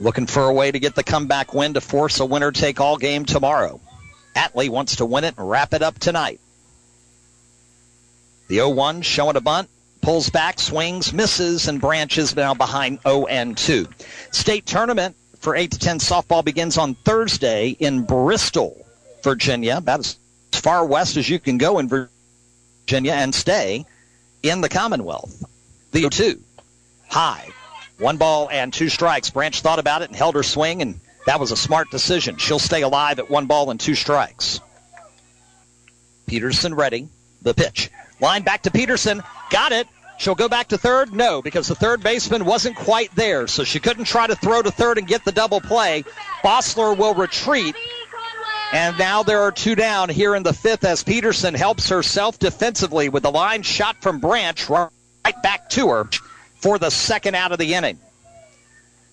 Looking for a way to get the comeback win to force a winner take all game tomorrow. Atlee wants to win it and wrap it up tonight. The 0 1 showing a bunt, pulls back, swings, misses, and branches now behind 0 and 2. State tournament for 8 to 10 softball begins on Thursday in Bristol, Virginia, about as far west as you can go in Virginia and stay in the Commonwealth. The 0 2 high one ball and two strikes. Branch thought about it and held her swing, and that was a smart decision. She'll stay alive at one ball and two strikes. Peterson ready. The pitch. Line back to Peterson. Got it. She'll go back to third? No, because the third baseman wasn't quite there, so she couldn't try to throw to third and get the double play. Bossler will retreat. And now there are two down here in the fifth as Peterson helps herself defensively with the line shot from Branch right back to her for the second out of the inning.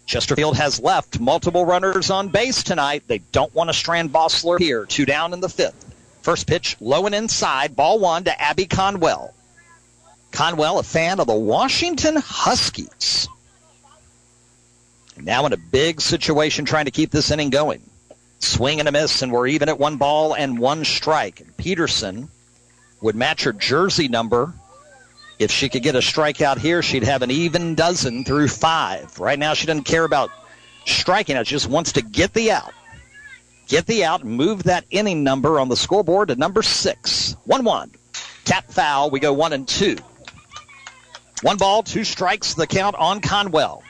Chesterfield has left multiple runners on base tonight. They don't want to strand Bossler here. Two down in the fifth. First pitch, low and inside. Ball one to Abby Conwell. Conwell, a fan of the Washington Huskies. Now in a big situation trying to keep this inning going. Swing and a miss, and we're even at one ball and one strike. Peterson would match her jersey number if she could get a strikeout here, she'd have an even dozen through five. Right now, she doesn't care about striking out; She just wants to get the out. Get the out, move that inning number on the scoreboard to number six. 1 1. Tap foul. We go one and two. One ball, two strikes, the count on Conwell.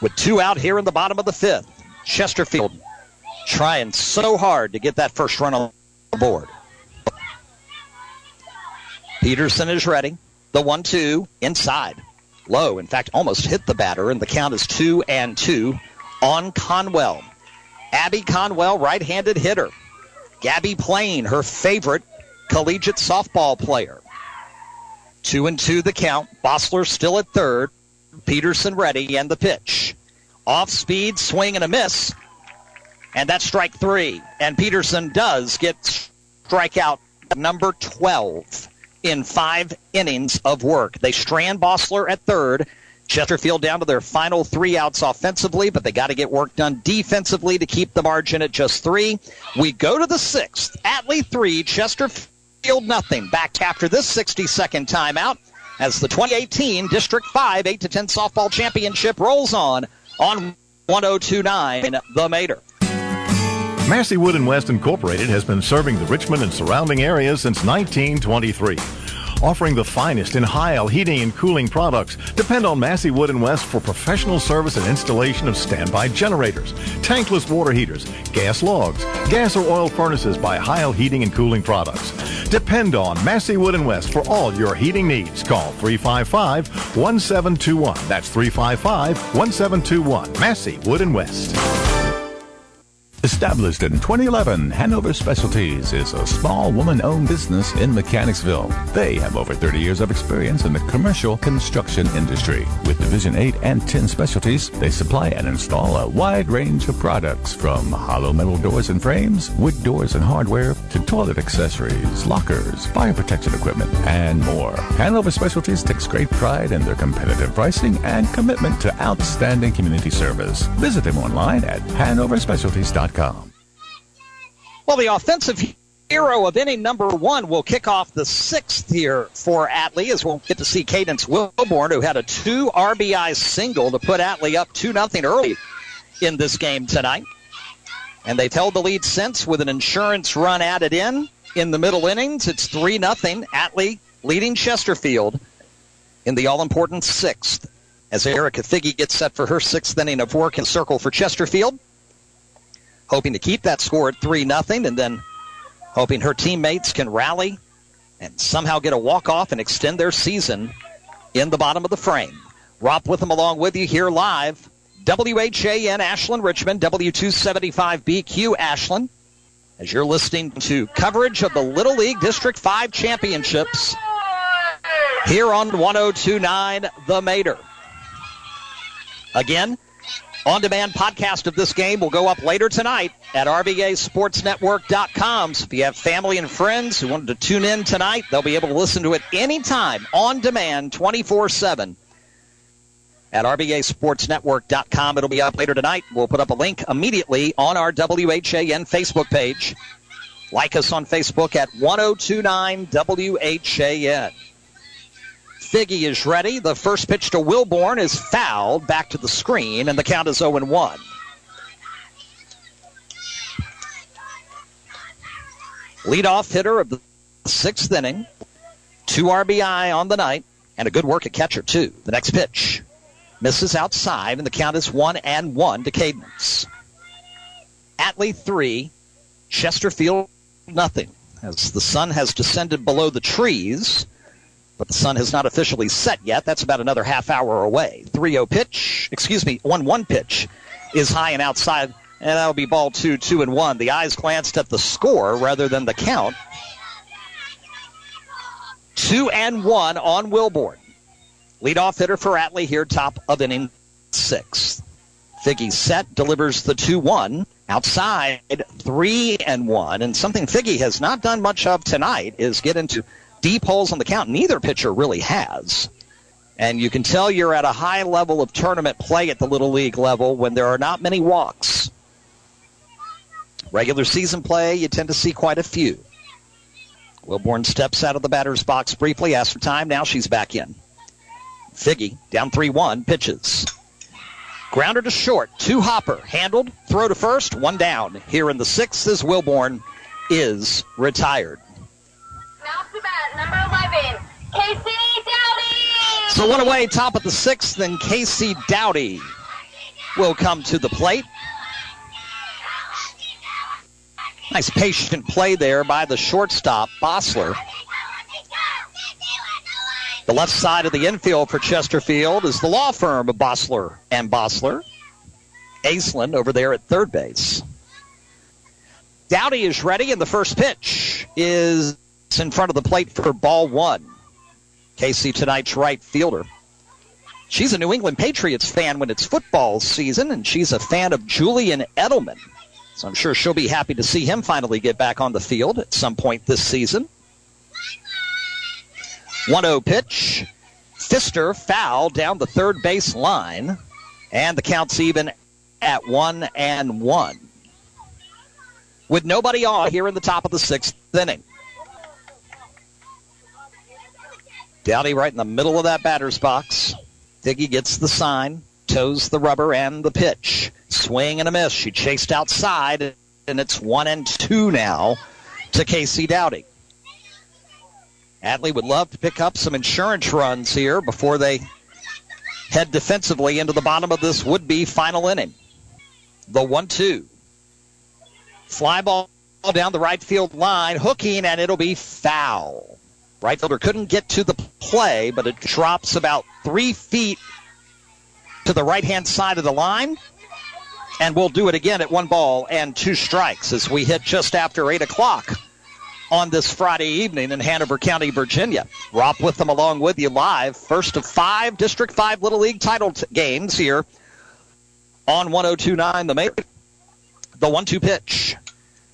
With two out here in the bottom of the fifth. Chesterfield trying so hard to get that first run on the board. Peterson is ready. The one two inside. Low, in fact, almost hit the batter, and the count is two and two on Conwell. Abby Conwell, right handed hitter. Gabbie Plain, her favorite collegiate softball player. Two and two the count. Bossler still at third. Peterson ready, and the pitch. Off speed, swing and a miss. And that's strike three. And Peterson does get strikeout number 12 in five innings of work. They strand Bossler at third. Chesterfield down to their final three outs offensively, but they got to get work done defensively to keep the margin at just three. We go to the sixth. Atlee three, Chesterfield nothing. Back after this 60 second timeout as the 2018 District 5 8 to 10 softball championship rolls on on 1029 The Mater. Massey Wood and West Incorporated has been serving the Richmond and surrounding areas since 1923. Offering the finest in Heil heating and cooling products. Depend on Massey Wood and West for professional service and installation of standby generators, tankless water heaters, gas logs, gas or oil furnaces by Heil Heating and Cooling Products. Depend on Massey Wood and West for all your heating needs. Call 355 1721. That's 355 1721. Massey Wood and West. Established in 2011, Hanover Specialties is a small woman-owned business in Mechanicsville. They have over 30 years of experience in the commercial construction industry. With Division 8 and 10 specialties, they supply and install a wide range of products from hollow metal doors and frames, wood doors and hardware, to toilet accessories, lockers, fire protection equipment, and more. Hanover Specialties takes great pride in their competitive pricing and commitment to outstanding community service. Visit them online at hanoverspecialties.com. Well, the offensive hero of inning number one will kick off the sixth here for Atlee as we'll get to see Cadence Wilborn, who had a two RBI single to put Atlee up 2 nothing early in this game tonight. And they've held the lead since with an insurance run added in. In the middle innings, it's 3 nothing. Atlee leading Chesterfield in the all important sixth as Erica Figgy gets set for her sixth inning of work in circle for Chesterfield hoping to keep that score at 3 nothing, and then hoping her teammates can rally and somehow get a walk-off and extend their season in the bottom of the frame. Rob Witham along with you here live. WHAN Ashland Richmond, W275BQ Ashland. As you're listening to coverage of the Little League District 5 Championships here on 1029 The Mater. Again, on-demand podcast of this game will go up later tonight at RBASportsNetwork.com. So if you have family and friends who wanted to tune in tonight, they'll be able to listen to it anytime on demand 24-7 at RBASportsNetwork.com. It'll be up later tonight. We'll put up a link immediately on our WHAN Facebook page. Like us on Facebook at 1029 WHAN. Figgy is ready. The first pitch to Wilborn is fouled back to the screen, and the count is 0 1. Leadoff hitter of the sixth inning. Two RBI on the night, and a good work at catcher, too. The next pitch misses outside, and the count is 1 and 1 to Cadence. Atlee 3, Chesterfield nothing. As the sun has descended below the trees, but the sun has not officially set yet. That's about another half hour away. 3-0 pitch, excuse me, 1-1 pitch is high and outside, and that'll be ball two, two and one. The eyes glanced at the score rather than the count. Two and one on Wilborn. Leadoff hitter for Atlee here, top of inning six. Figgy set, delivers the 2-1. Outside, three and one. And something Figgy has not done much of tonight is get into deep holes on the count. Neither pitcher really has. And you can tell you're at a high level of tournament play at the Little League level when there are not many walks. Regular season play, you tend to see quite a few. Wilborn steps out of the batter's box briefly, asks for time. Now she's back in. Figgy, down 3 1, pitches. Grounder to short, two hopper, handled, throw to first, one down. Here in the sixth as Wilborn is retired. So one away, top of the sixth, then Casey Dowdy will come to the plate. Nice patient play there by the shortstop, Bossler. The left side of the infield for Chesterfield is the law firm of Bossler and Bossler. Aislinn over there at third base. Dowdy is ready, and the first pitch is in front of the plate for ball one. Casey, tonight's right fielder. She's a New England Patriots fan when it's football season, and she's a fan of Julian Edelman. So I'm sure she'll be happy to see him finally get back on the field at some point this season. 1 0 pitch. Fister foul down the third base line, and the count's even at 1 and 1. With nobody on here in the top of the sixth inning. Dowdy right in the middle of that batter's box. Figgy gets the sign, toes the rubber and the pitch. Swing and a miss. She chased outside, and it's one and two now to Casey Dowdy. Atlee would love to pick up some insurance runs here before they head defensively into the bottom of this would be final inning. The one two. Fly ball down the right field line, hooking, and it'll be foul. Right fielder couldn't get to the play, but it drops about three feet to the right hand side of the line. And we'll do it again at one ball and two strikes as we hit just after 8 o'clock on this Friday evening in Hanover County, Virginia. Rob Witham along with you live. First of five District 5 Little League title t- games here on 1029 The Mater. The one two pitch.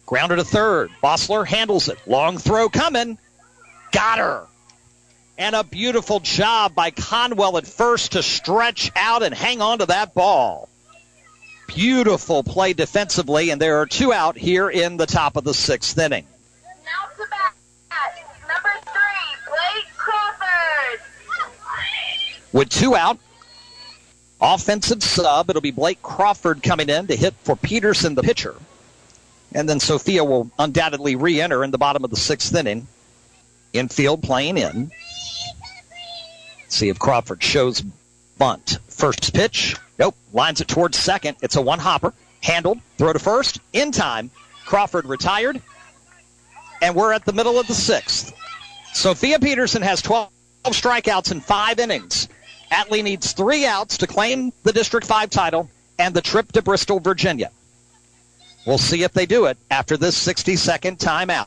Grounded to third. Bossler handles it. Long throw coming. Got her. And a beautiful job by Conwell at first to stretch out and hang on to that ball. Beautiful play defensively, and there are two out here in the top of the sixth inning. Now to bat, number three, Blake Crawford. With two out, offensive sub, it'll be Blake Crawford coming in to hit for Peterson, the pitcher. And then Sophia will undoubtedly re enter in the bottom of the sixth inning. Infield playing in. See if Crawford shows bunt. First pitch. Nope. Lines it towards second. It's a one hopper. Handled. Throw to first. In time. Crawford retired. And we're at the middle of the sixth. Sophia Peterson has 12 strikeouts in five innings. Atlee needs three outs to claim the District 5 title and the trip to Bristol, Virginia. We'll see if they do it after this 60 second timeout.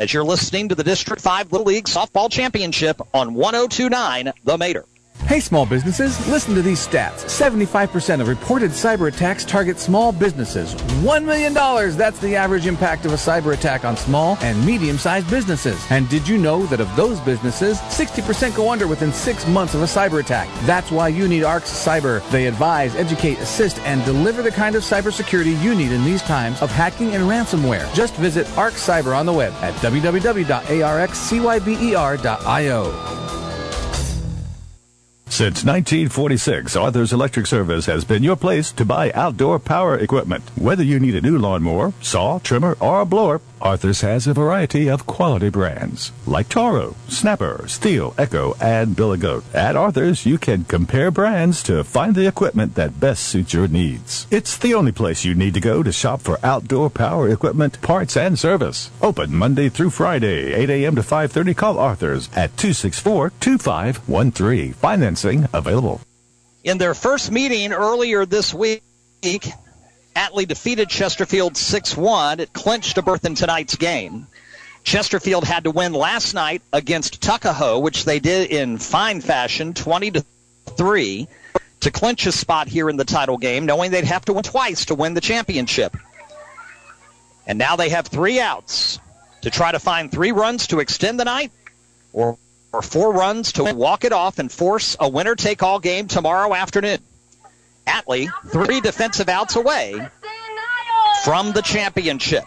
As you're listening to the District 5 Little League Softball Championship on 1029 The Mater. Hey, small businesses, listen to these stats. 75% of reported cyber attacks target small businesses. $1 million, that's the average impact of a cyber attack on small and medium sized businesses. And did you know that of those businesses, 60% go under within six months of a cyber attack? That's why you need ARX Cyber. They advise, educate, assist, and deliver the kind of cybersecurity you need in these times of hacking and ransomware. Just visit ARX Cyber on the web at www.arxcyber.io. Since 1946, Arthur's Electric Service has been your place to buy outdoor power equipment. Whether you need a new lawnmower, saw, trimmer, or a blower, Arthur's has a variety of quality brands like Toro, Snapper, Stihl, Echo, and Billy Goat. At Arthur's, you can compare brands to find the equipment that best suits your needs. It's the only place you need to go to shop for outdoor power equipment, parts, and service. Open Monday through Friday, 8 a.m. to 5.30. Call Arthur's at 264-2513. Financing available. In their first meeting earlier this week, Atlee defeated Chesterfield 6-1. It clinched a berth in tonight's game. Chesterfield had to win last night against Tuckahoe, which they did in fine fashion, 20 to 3, to clinch a spot here in the title game, knowing they'd have to win twice to win the championship. And now they have three outs to try to find three runs to extend the night or, or four runs to walk it off and force a winner take all game tomorrow afternoon. Atlee, three defensive outs away from the championship.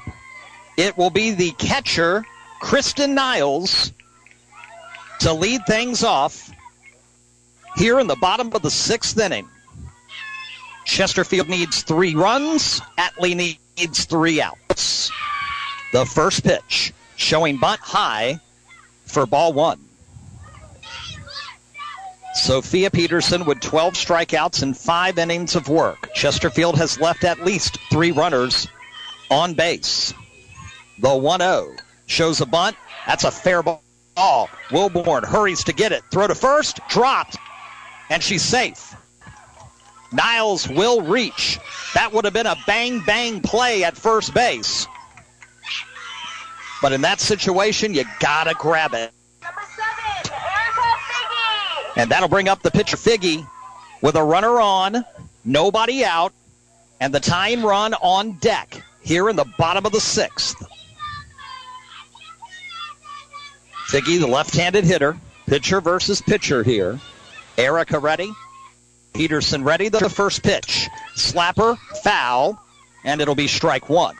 It will be the catcher, Kristen Niles, to lead things off here in the bottom of the sixth inning. Chesterfield needs three runs. Atlee needs three outs. The first pitch showing bunt high for ball one. Sophia Peterson with 12 strikeouts and five innings of work. Chesterfield has left at least three runners on base. The 1 0 shows a bunt. That's a fair ball. Wilborn hurries to get it. Throw to first, dropped, and she's safe. Niles will reach. That would have been a bang bang play at first base. But in that situation, you gotta grab it. Number seven, Erica Figgy. And that'll bring up the pitcher Figgy with a runner on, nobody out, and the time run on deck here in the bottom of the sixth. Figgy, the left-handed hitter, pitcher versus pitcher here. Erica ready. Peterson ready. The first pitch. Slapper, foul, and it'll be strike one.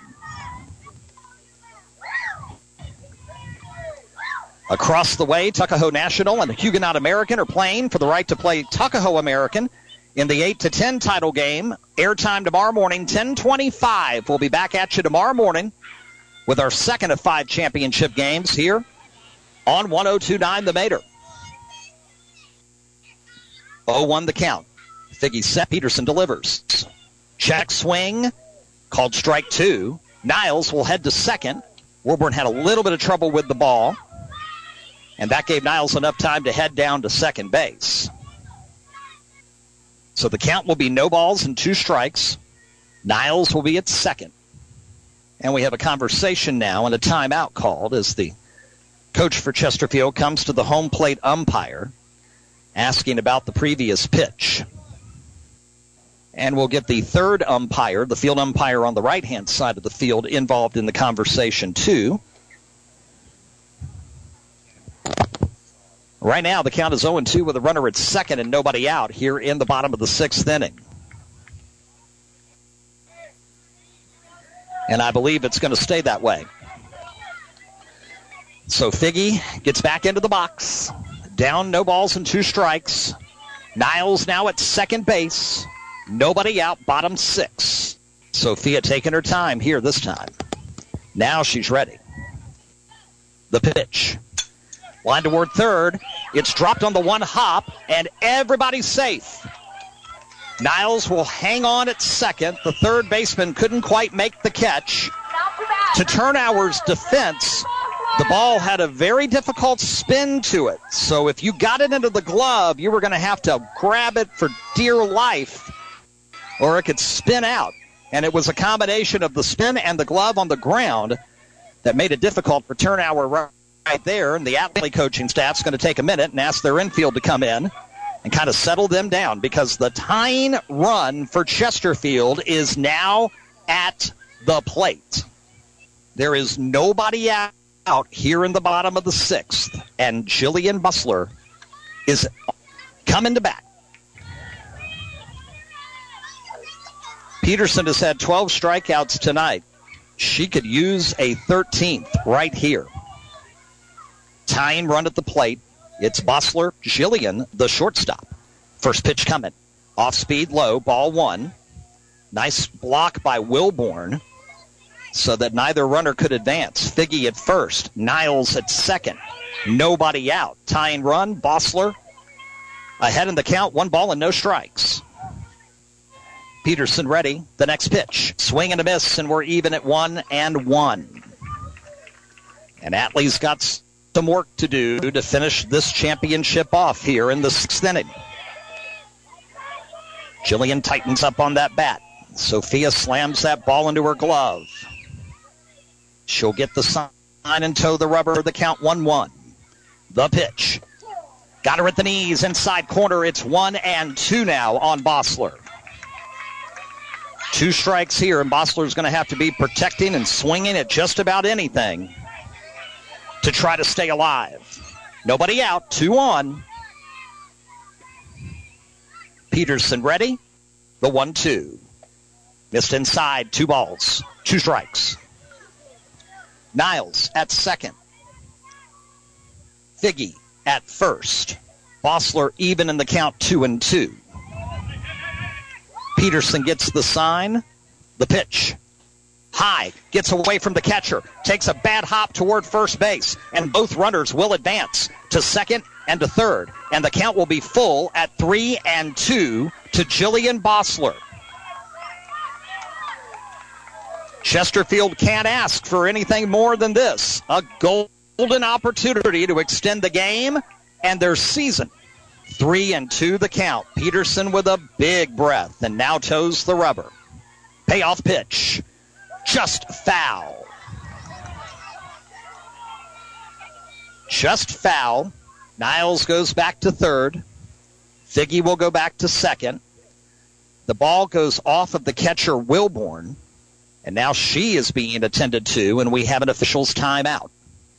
Across the way, Tuckahoe National and the Huguenot American are playing for the right to play Tuckahoe American in the 8 to 10 title game. Airtime tomorrow morning, 1025. We'll be back at you tomorrow morning with our second of five championship games here on 1029 The Mater. 0-1 the count. Figgy set. Peterson delivers. Check swing. Called strike two. Niles will head to second. Wilborn had a little bit of trouble with the ball. And that gave Niles enough time to head down to second base. So the count will be no balls and two strikes. Niles will be at second. And we have a conversation now and a timeout called as the coach for Chesterfield comes to the home plate umpire asking about the previous pitch. And we'll get the third umpire, the field umpire on the right hand side of the field, involved in the conversation too. Right now, the count is 0 2 with a runner at second and nobody out here in the bottom of the sixth inning. And I believe it's going to stay that way. So Figgy gets back into the box. Down, no balls and two strikes. Niles now at second base. Nobody out, bottom six. Sophia taking her time here this time. Now she's ready. The pitch. Line toward third. It's dropped on the one hop, and everybody's safe. Niles will hang on at second. The third baseman couldn't quite make the catch. To Turnhour's defense, the ball had a very difficult spin to it. So if you got it into the glove, you were going to have to grab it for dear life, or it could spin out. And it was a combination of the spin and the glove on the ground that made it difficult for Turnhour right there. And the Atlee coaching staff's going to take a minute and ask their infield to come in and kind of settle them down because the tying run for Chesterfield is now at the plate. There is nobody out here in the bottom of the sixth, and Jillian Bossler is coming to bat. Peterson has had 12 strikeouts tonight. She could use a 13th right here. Tying run at the plate. It's Bossler, Jillian, the shortstop. First pitch coming. Off speed, low, ball one. Nice block by Wilborn so that neither runner could advance. Figgy at first, Niles at second. Nobody out. Tying run, Bossler ahead in the count, one ball and no strikes. Peterson ready. The next pitch. Swing and a miss, and we're even at one and one. And Atlee's got some work to do to finish this championship off here in the sixth inning. Jillian tightens up on that bat. Sophia slams that ball into her glove. She'll get the sign and toe the rubber. The count 1 1. The pitch. Got her at the knees, inside corner. It's 1 and 2 now on Bossler. Two strikes here, and Bossler's going to have to be protecting and swinging at just about anything to try to stay alive. Nobody out, two on. Peterson ready. The one two. Missed inside, two balls, two strikes. Niles at second. Figgy at first. Bossler even in the count two and two. Peterson gets the sign. The pitch. High gets away from the catcher, takes a bad hop toward first base, and both runners will advance to second and to third. And the count will be full at three and two to Jillian Bossler. Chesterfield can't ask for anything more than this a golden opportunity to extend the game and their season. Three and two the count. Peterson with a big breath and now toes the rubber. Payoff pitch. Just foul. Just foul. Niles goes back to third. Figgy will go back to second. The ball goes off of the catcher Wilborn. And now she is being attended to, and we have an official's timeout.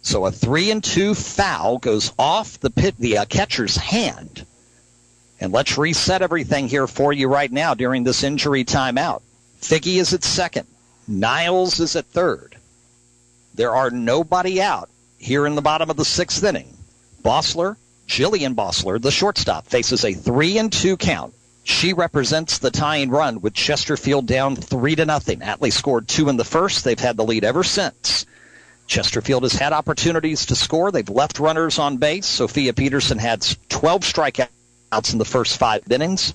So a three and two foul goes off the pit, the uh, catcher's hand. And let's reset everything here for you right now during this injury timeout. Figgy is at second. Niles is at third. There are nobody out here in the bottom of the sixth inning. Bossler, Jillian Bossler, the shortstop, faces a three and two count she represents the tying run with Chesterfield down three to nothing. Atlee scored two in the first. They've had the lead ever since. Chesterfield has had opportunities to score. They've left runners on base. Sophia Peterson had 12 strikeouts in the first five innings,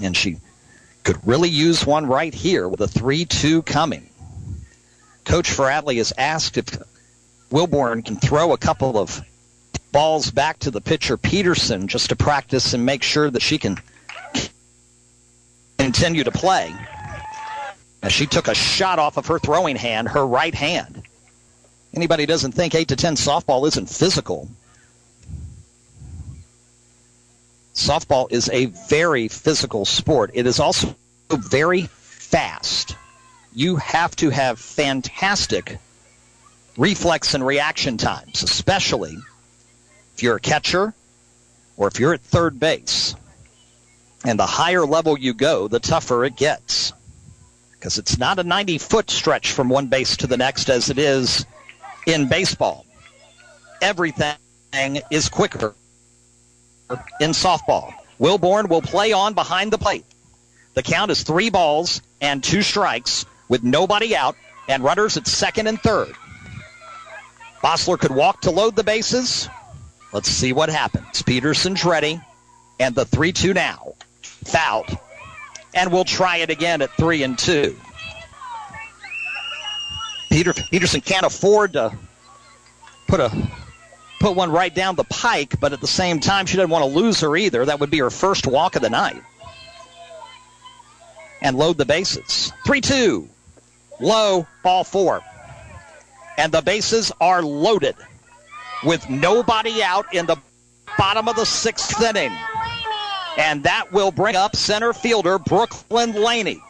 and she could really use one right here with a 3-2 coming. Coach for Atlee has asked if Wilborn can throw a couple of balls back to the pitcher Peterson just to practice and make sure that she can continue to play. As she took a shot off of her throwing hand, her right hand. Anybody doesn't think 8 to 10 softball isn't physical. Softball is a very physical sport. It is also very fast. You have to have fantastic reflex and reaction times, especially if you're a catcher or if you're at third base. And the higher level you go, the tougher it gets. Because it's not a 90 foot stretch from one base to the next as it is in baseball. Everything is quicker in softball. Wilborn will play on behind the plate. The count is three balls and two strikes with nobody out and runners at second and third. Bossler could walk to load the bases. Let's see what happens. Peterson's ready, and the 3 2 now. Fouled. And we'll try it again at 3 and 2. Peter, Peterson can't afford to put a put one right down the pike, but at the same time, she doesn't want to lose her either. That would be her first walk of the night. And load the bases. 3 2. Low, ball four. And the bases are loaded with nobody out in the bottom of the sixth inning. And that will bring up center fielder Brooklyn Laney.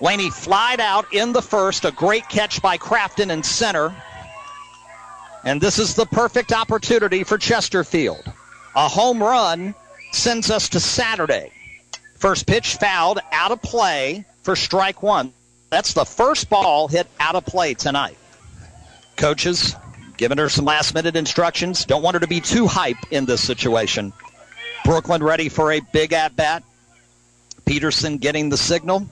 Laney flied out in the first, a great catch by Crafton in center. And this is the perfect opportunity for Chesterfield. A home run sends us to Saturday. First pitch fouled out of play for strike one. That's the first ball hit out of play tonight. Coaches giving her some last minute instructions. Don't want her to be too hype in this situation. Brooklyn ready for a big at bat. Peterson getting the signal.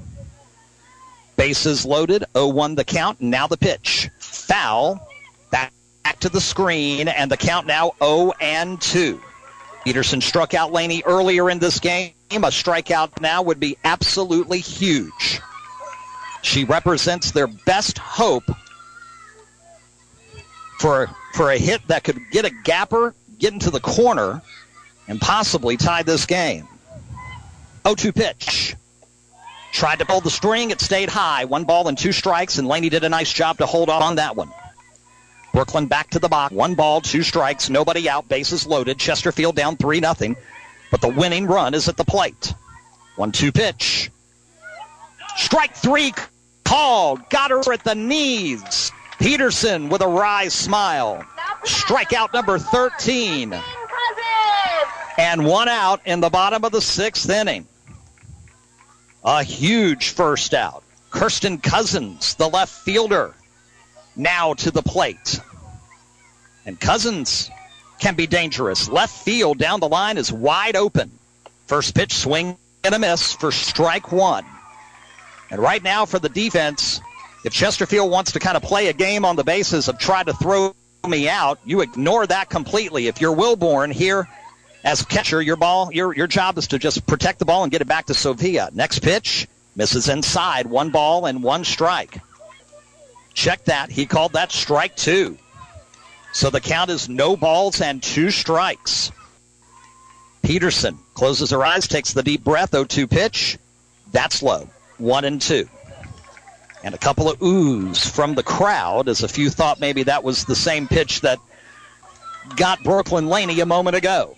Bases loaded. 0 1 the count. Now the pitch. Foul. Back, back to the screen. And the count now 0 and 2. Peterson struck out Laney earlier in this game. A strikeout now would be absolutely huge. She represents their best hope for for a hit that could get a gapper, get into the corner, and possibly tie this game. 0-2 pitch. Tried to pull the string. It stayed high. One ball and two strikes, and Laney did a nice job to hold off on that one. Brooklyn back to the box. One ball, two strikes, nobody out, bases loaded. Chesterfield down 3 nothing, but the winning run is at the plate. 1-2 pitch. Strike three called. Got her at the knees. Peterson with a wry smile. Strikeout number 13. And one out in the bottom of the sixth inning. A huge first out. Kirsten Cousins, the left fielder, now to the plate. And Cousins can be dangerous. Left field down the line is wide open. First pitch swing and a miss for strike one. And right now for the defense, if Chesterfield wants to kind of play a game on the basis of try to throw me out, you ignore that completely. If you're Wilborn here as catcher, your ball, your your job is to just protect the ball and get it back to Sophia. Next pitch misses inside, one ball and one strike. Check that. He called that strike two. So the count is no balls and two strikes. Peterson closes her eyes, takes the deep breath. 0-2 pitch. That's low. One and two. And a couple of oohs from the crowd as a few thought maybe that was the same pitch that got Brooklyn Laney a moment ago.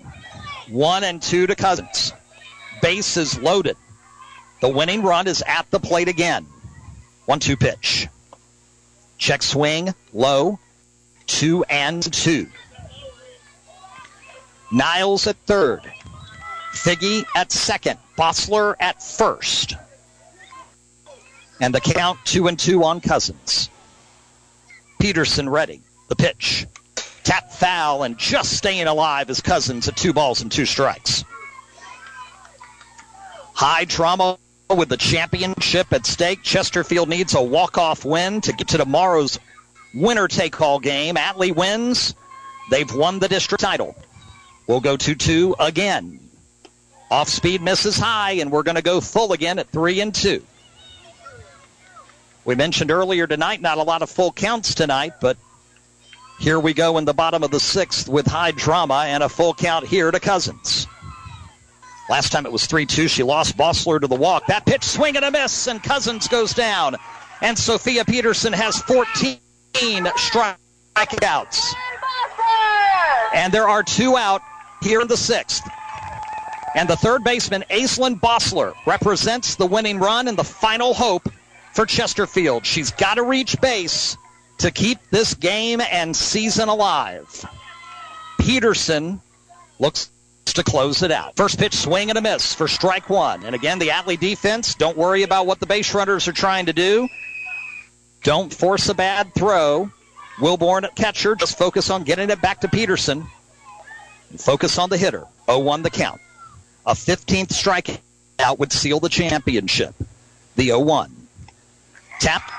One and two to Cousins. Base is loaded. The winning run is at the plate again. One two pitch. Check swing, low, two and two. Niles at third. Figgy at second. Bossler at first. And the count two and two on Cousins. Peterson ready. The pitch. Tap foul and just staying alive as Cousins at two balls and two strikes. High drama with the championship at stake. Chesterfield needs a walk-off win to get to tomorrow's winner take-all game. Atlee wins. They've won the district title. We'll go 2-2 again. Off speed misses high, and we're going to go full again at 3 and 2. We mentioned earlier tonight, not a lot of full counts tonight, but here we go in the bottom of the sixth with high drama and a full count here to Cousins. Last time it was 3 2. She lost Bossler to the walk. That pitch swing and a miss, and Cousins goes down. And Sophia Peterson has 14 strikeouts. And there are two out here in the sixth. And the third baseman, Aislinn Bossler, represents the winning run and the final hope for Chesterfield. She's got to reach base to keep this game and season alive. Peterson looks to close it out. First pitch swing and a miss for strike one. And again, the Atlee defense, don't worry about what the base runners are trying to do. Don't force a bad throw. Wilborn at catcher, just focus on getting it back to Peterson. Focus on the hitter. 0-1 the count. A 15th strikeout would seal the championship. The 0-1. Tap,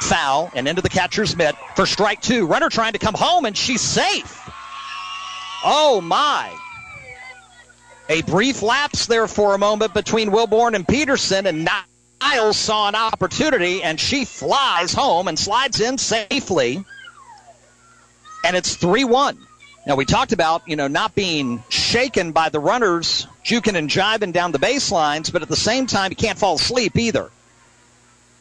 foul, and into the catcher's mitt for strike two. Runner trying to come home, and she's safe. Oh, my. A brief lapse there for a moment between Wilborn and Peterson, and Niles saw an opportunity, and she flies home and slides in safely. And it's 3 1. Now, we talked about, you know, not being shaken by the runners juking and jiving down the baselines, but at the same time, you can't fall asleep either.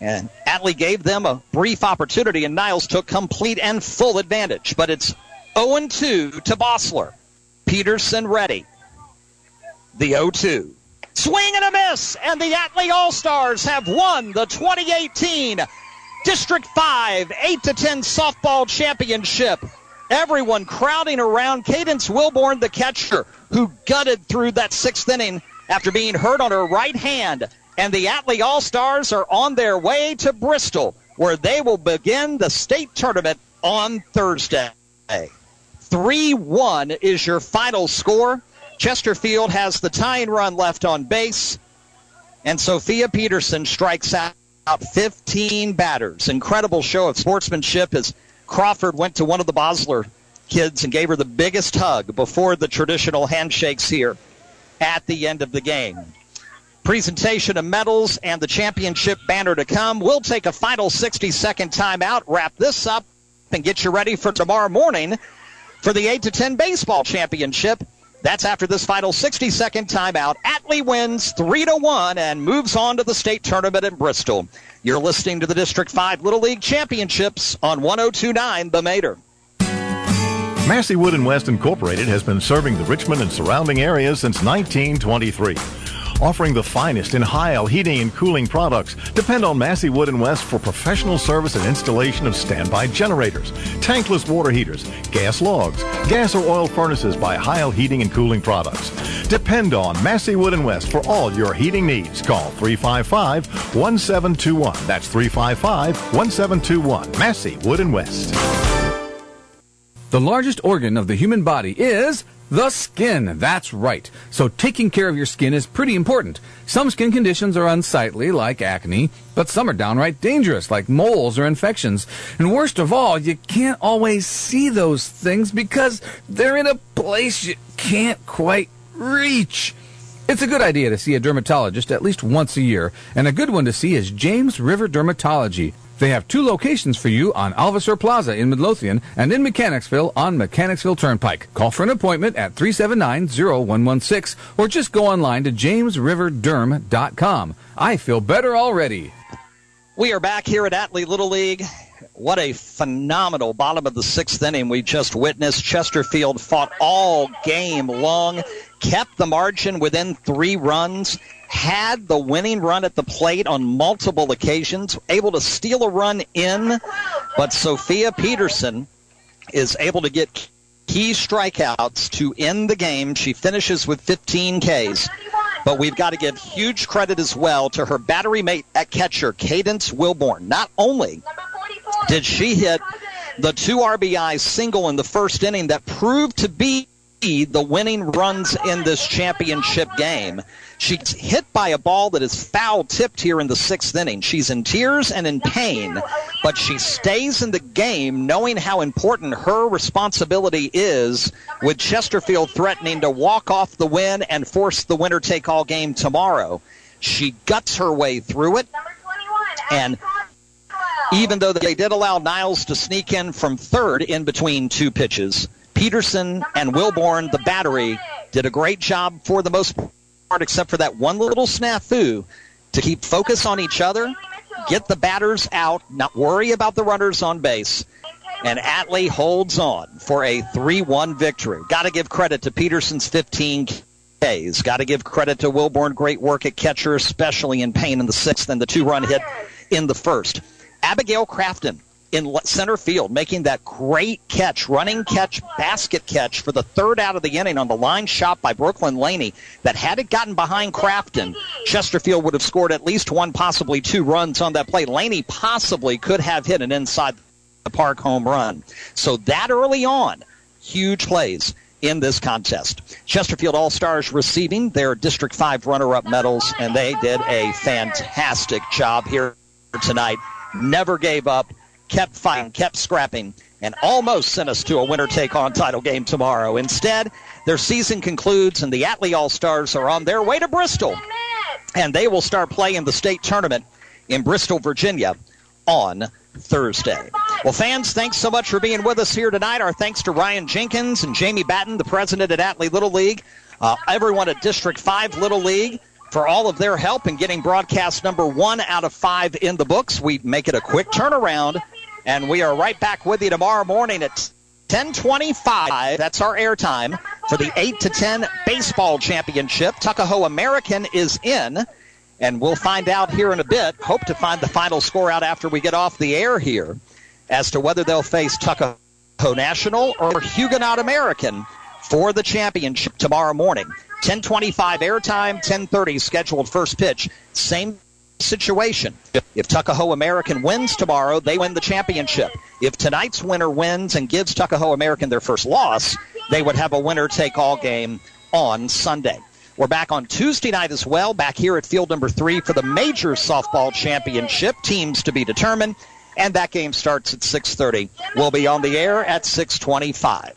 And Atlee gave them a brief opportunity, and Niles took complete and full advantage. But it's 0 2 to Bossler. Peterson ready. The 0 2. Swing and a miss, and the Atlee All Stars have won the 2018 District 5 8 to 10 softball championship. Everyone crowding around Cadence Wilborn, the catcher, who gutted through that sixth inning after being hurt on her right hand. And the Atlee All Stars are on their way to Bristol, where they will begin the state tournament on Thursday. 3 1 is your final score. Chesterfield has the tying run left on base, and Sophia Peterson strikes out 15 batters. Incredible show of sportsmanship as Crawford went to one of the Bossler kids and gave her the biggest hug before the traditional handshakes here at the end of the game. Presentation of medals and the championship banner to come. We'll take a final 60 second timeout, wrap this up, and get you ready for tomorrow morning for the 8 to 10 baseball championship. That's after this final 60 second timeout. Atlee wins 3 to 1 and moves on to the state tournament in Bristol. You're listening to the District 5 Little League Championships on 1029 The Mater. Massey Wood and West Incorporated has been serving the Richmond and surrounding areas since 1923. Offering the finest in Heil heating and cooling products. Depend on Massey Wood and West for professional service and installation of standby generators, tankless water heaters, gas logs, gas or oil furnaces by Heil Heating and Cooling Products. Depend on Massey Wood and West for all your heating needs. Call 355-1721. That's 355-1721. Massey Wood and West. The largest organ of the human body is the skin. That's right. So taking care of your skin is pretty important. Some skin conditions are unsightly, like acne, but some are downright dangerous, like moles or infections. And worst of all, you can't always see those things because they're in a place you can't quite reach. It's a good idea to see a dermatologist at least once a year, and a good one to see is James River Dermatology. They have two locations for you on Alverser Plaza in Midlothian and in Mechanicsville on Mechanicsville Turnpike. Call for an appointment at 379-0116 or just go online to jamesriverderm.com. I feel better already. We are back here at Atlee Little League. What a phenomenal bottom of the sixth inning we just witnessed. Chesterfield fought all game long, kept the margin within three runs, had the winning run at the plate on multiple occasions, able to steal a run in, but Sophia Peterson is able to get key strikeouts to end the game. She finishes with 15 Ks. But we've got to give huge credit as well to her battery mate at catcher, Cadence Wilborn. Not only did she hit the two RBI single in the first inning that proved to be the winning runs in this championship game. She's hit by a ball that is foul tipped here in the sixth inning. She's in tears and in pain, but she stays in the game knowing how important her responsibility is with Chesterfield threatening to walk off the win and force the winner take all game tomorrow. She guts her way through it. And even though they did allow Niles to sneak in from third in between two pitches, Peterson and Wilborn, the battery, did a great job for the most part, except for that one little snafu to keep focus on each other, get the batters out, not worry about the runners on base. And Atlee holds on for a 3-1 victory. Got to give credit to Peterson's 15 Ks. Got to give credit to Wilborn. Great work at catcher, especially in pain in the sixth and the two-run hit in the first. Abigail Crafton in center field, making that great catch, running catch, basket catch for the third out of the inning on the line shot by Brooklyn Laney. That had it gotten behind Crafton, Chesterfield would have scored at least one, possibly two runs on that play. Laney possibly could have hit an inside the park home run. So that early on, huge plays in this contest. Chesterfield All Stars receiving their District 5 runner up medals, and they did a fantastic job here tonight. Never gave up kept fighting, kept scrapping, and almost sent us to a winner take all title game tomorrow. Instead, their season concludes, and the Atlee All Stars are on their way to Bristol. And they will start playing the state tournament in Bristol, Virginia on Thursday. Well, fans, thanks so much for being with us here tonight. Our thanks to Ryan Jenkins and Jamie Batten, the president at Atlee Little League, uh, everyone at District 5 Little League for all of their help in getting broadcast number one out of five in the books. We make it a quick turnaround and we are right back with you tomorrow morning at 1025. That's our airtime for the 8 to 10 baseball championship. Tuckahoe American is in, and we'll find out here in a bit. Hope to find the final score out after we get off the air here as to whether they'll face Tuckahoe National or Huguenot American for the championship tomorrow morning. 1025 airtime, 1030 scheduled first pitch. Same situation. If Tuckahoe American wins tomorrow, they win the championship. If tonight's winner wins and gives Tuckahoe American their first loss, they would have a winner take all game on Sunday. We're back on Tuesday night as well, back here at field number three for the major softball championship. Teams to be determined, and that game starts at 6:30. We'll be on the air at 6:25.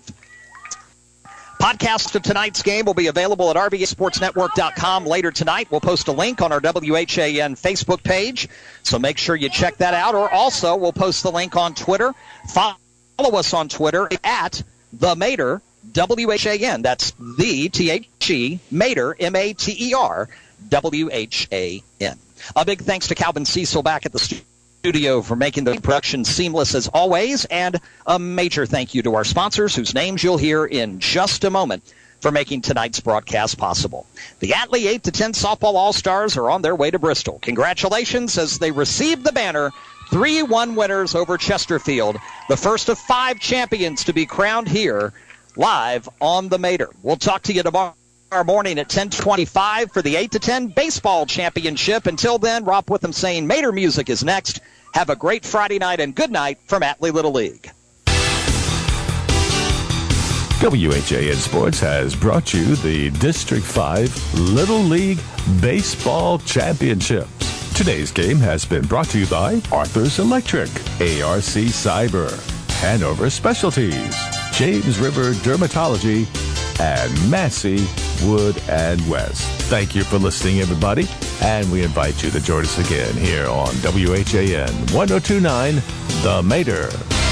Podcast of tonight's game will be available at RVASportsNetwork.com later tonight. We'll post a link on our WHAN Facebook page, so make sure you check that out. Or also, we'll post the link on Twitter. Follow us on Twitter at the Mater WHAN. That's the T H E Mater M A T E R W H A N. A big thanks to Calvin Diesel back at the studio studio for making the production seamless as always, and a major thank you to our sponsors, whose names you'll hear in just a moment for making tonight's broadcast possible. The Atlee 8 to 10 softball all-stars are on their way to Bristol. Congratulations as they receive the banner 3-1 winners over Chesterfield, the first of five champions to be crowned here live on the Mater. We'll talk to you tomorrow tomorrow morning at 1025 for the 8 to 10 baseball championship. Until then, Rob Witham saying Mater Music is next. Have a great Friday night and good night from Atlee Little League. WHAN Sports has brought you the District 5 Little League Baseball Championships. Today's game has been brought to you by Arthur's Electric, ARX Cyber, Hanover Specialties, James River Dermatology, and Massey Wood and West. Thank you for listening, everybody, and we invite you to join us again here on WHAN 1029 The Mater.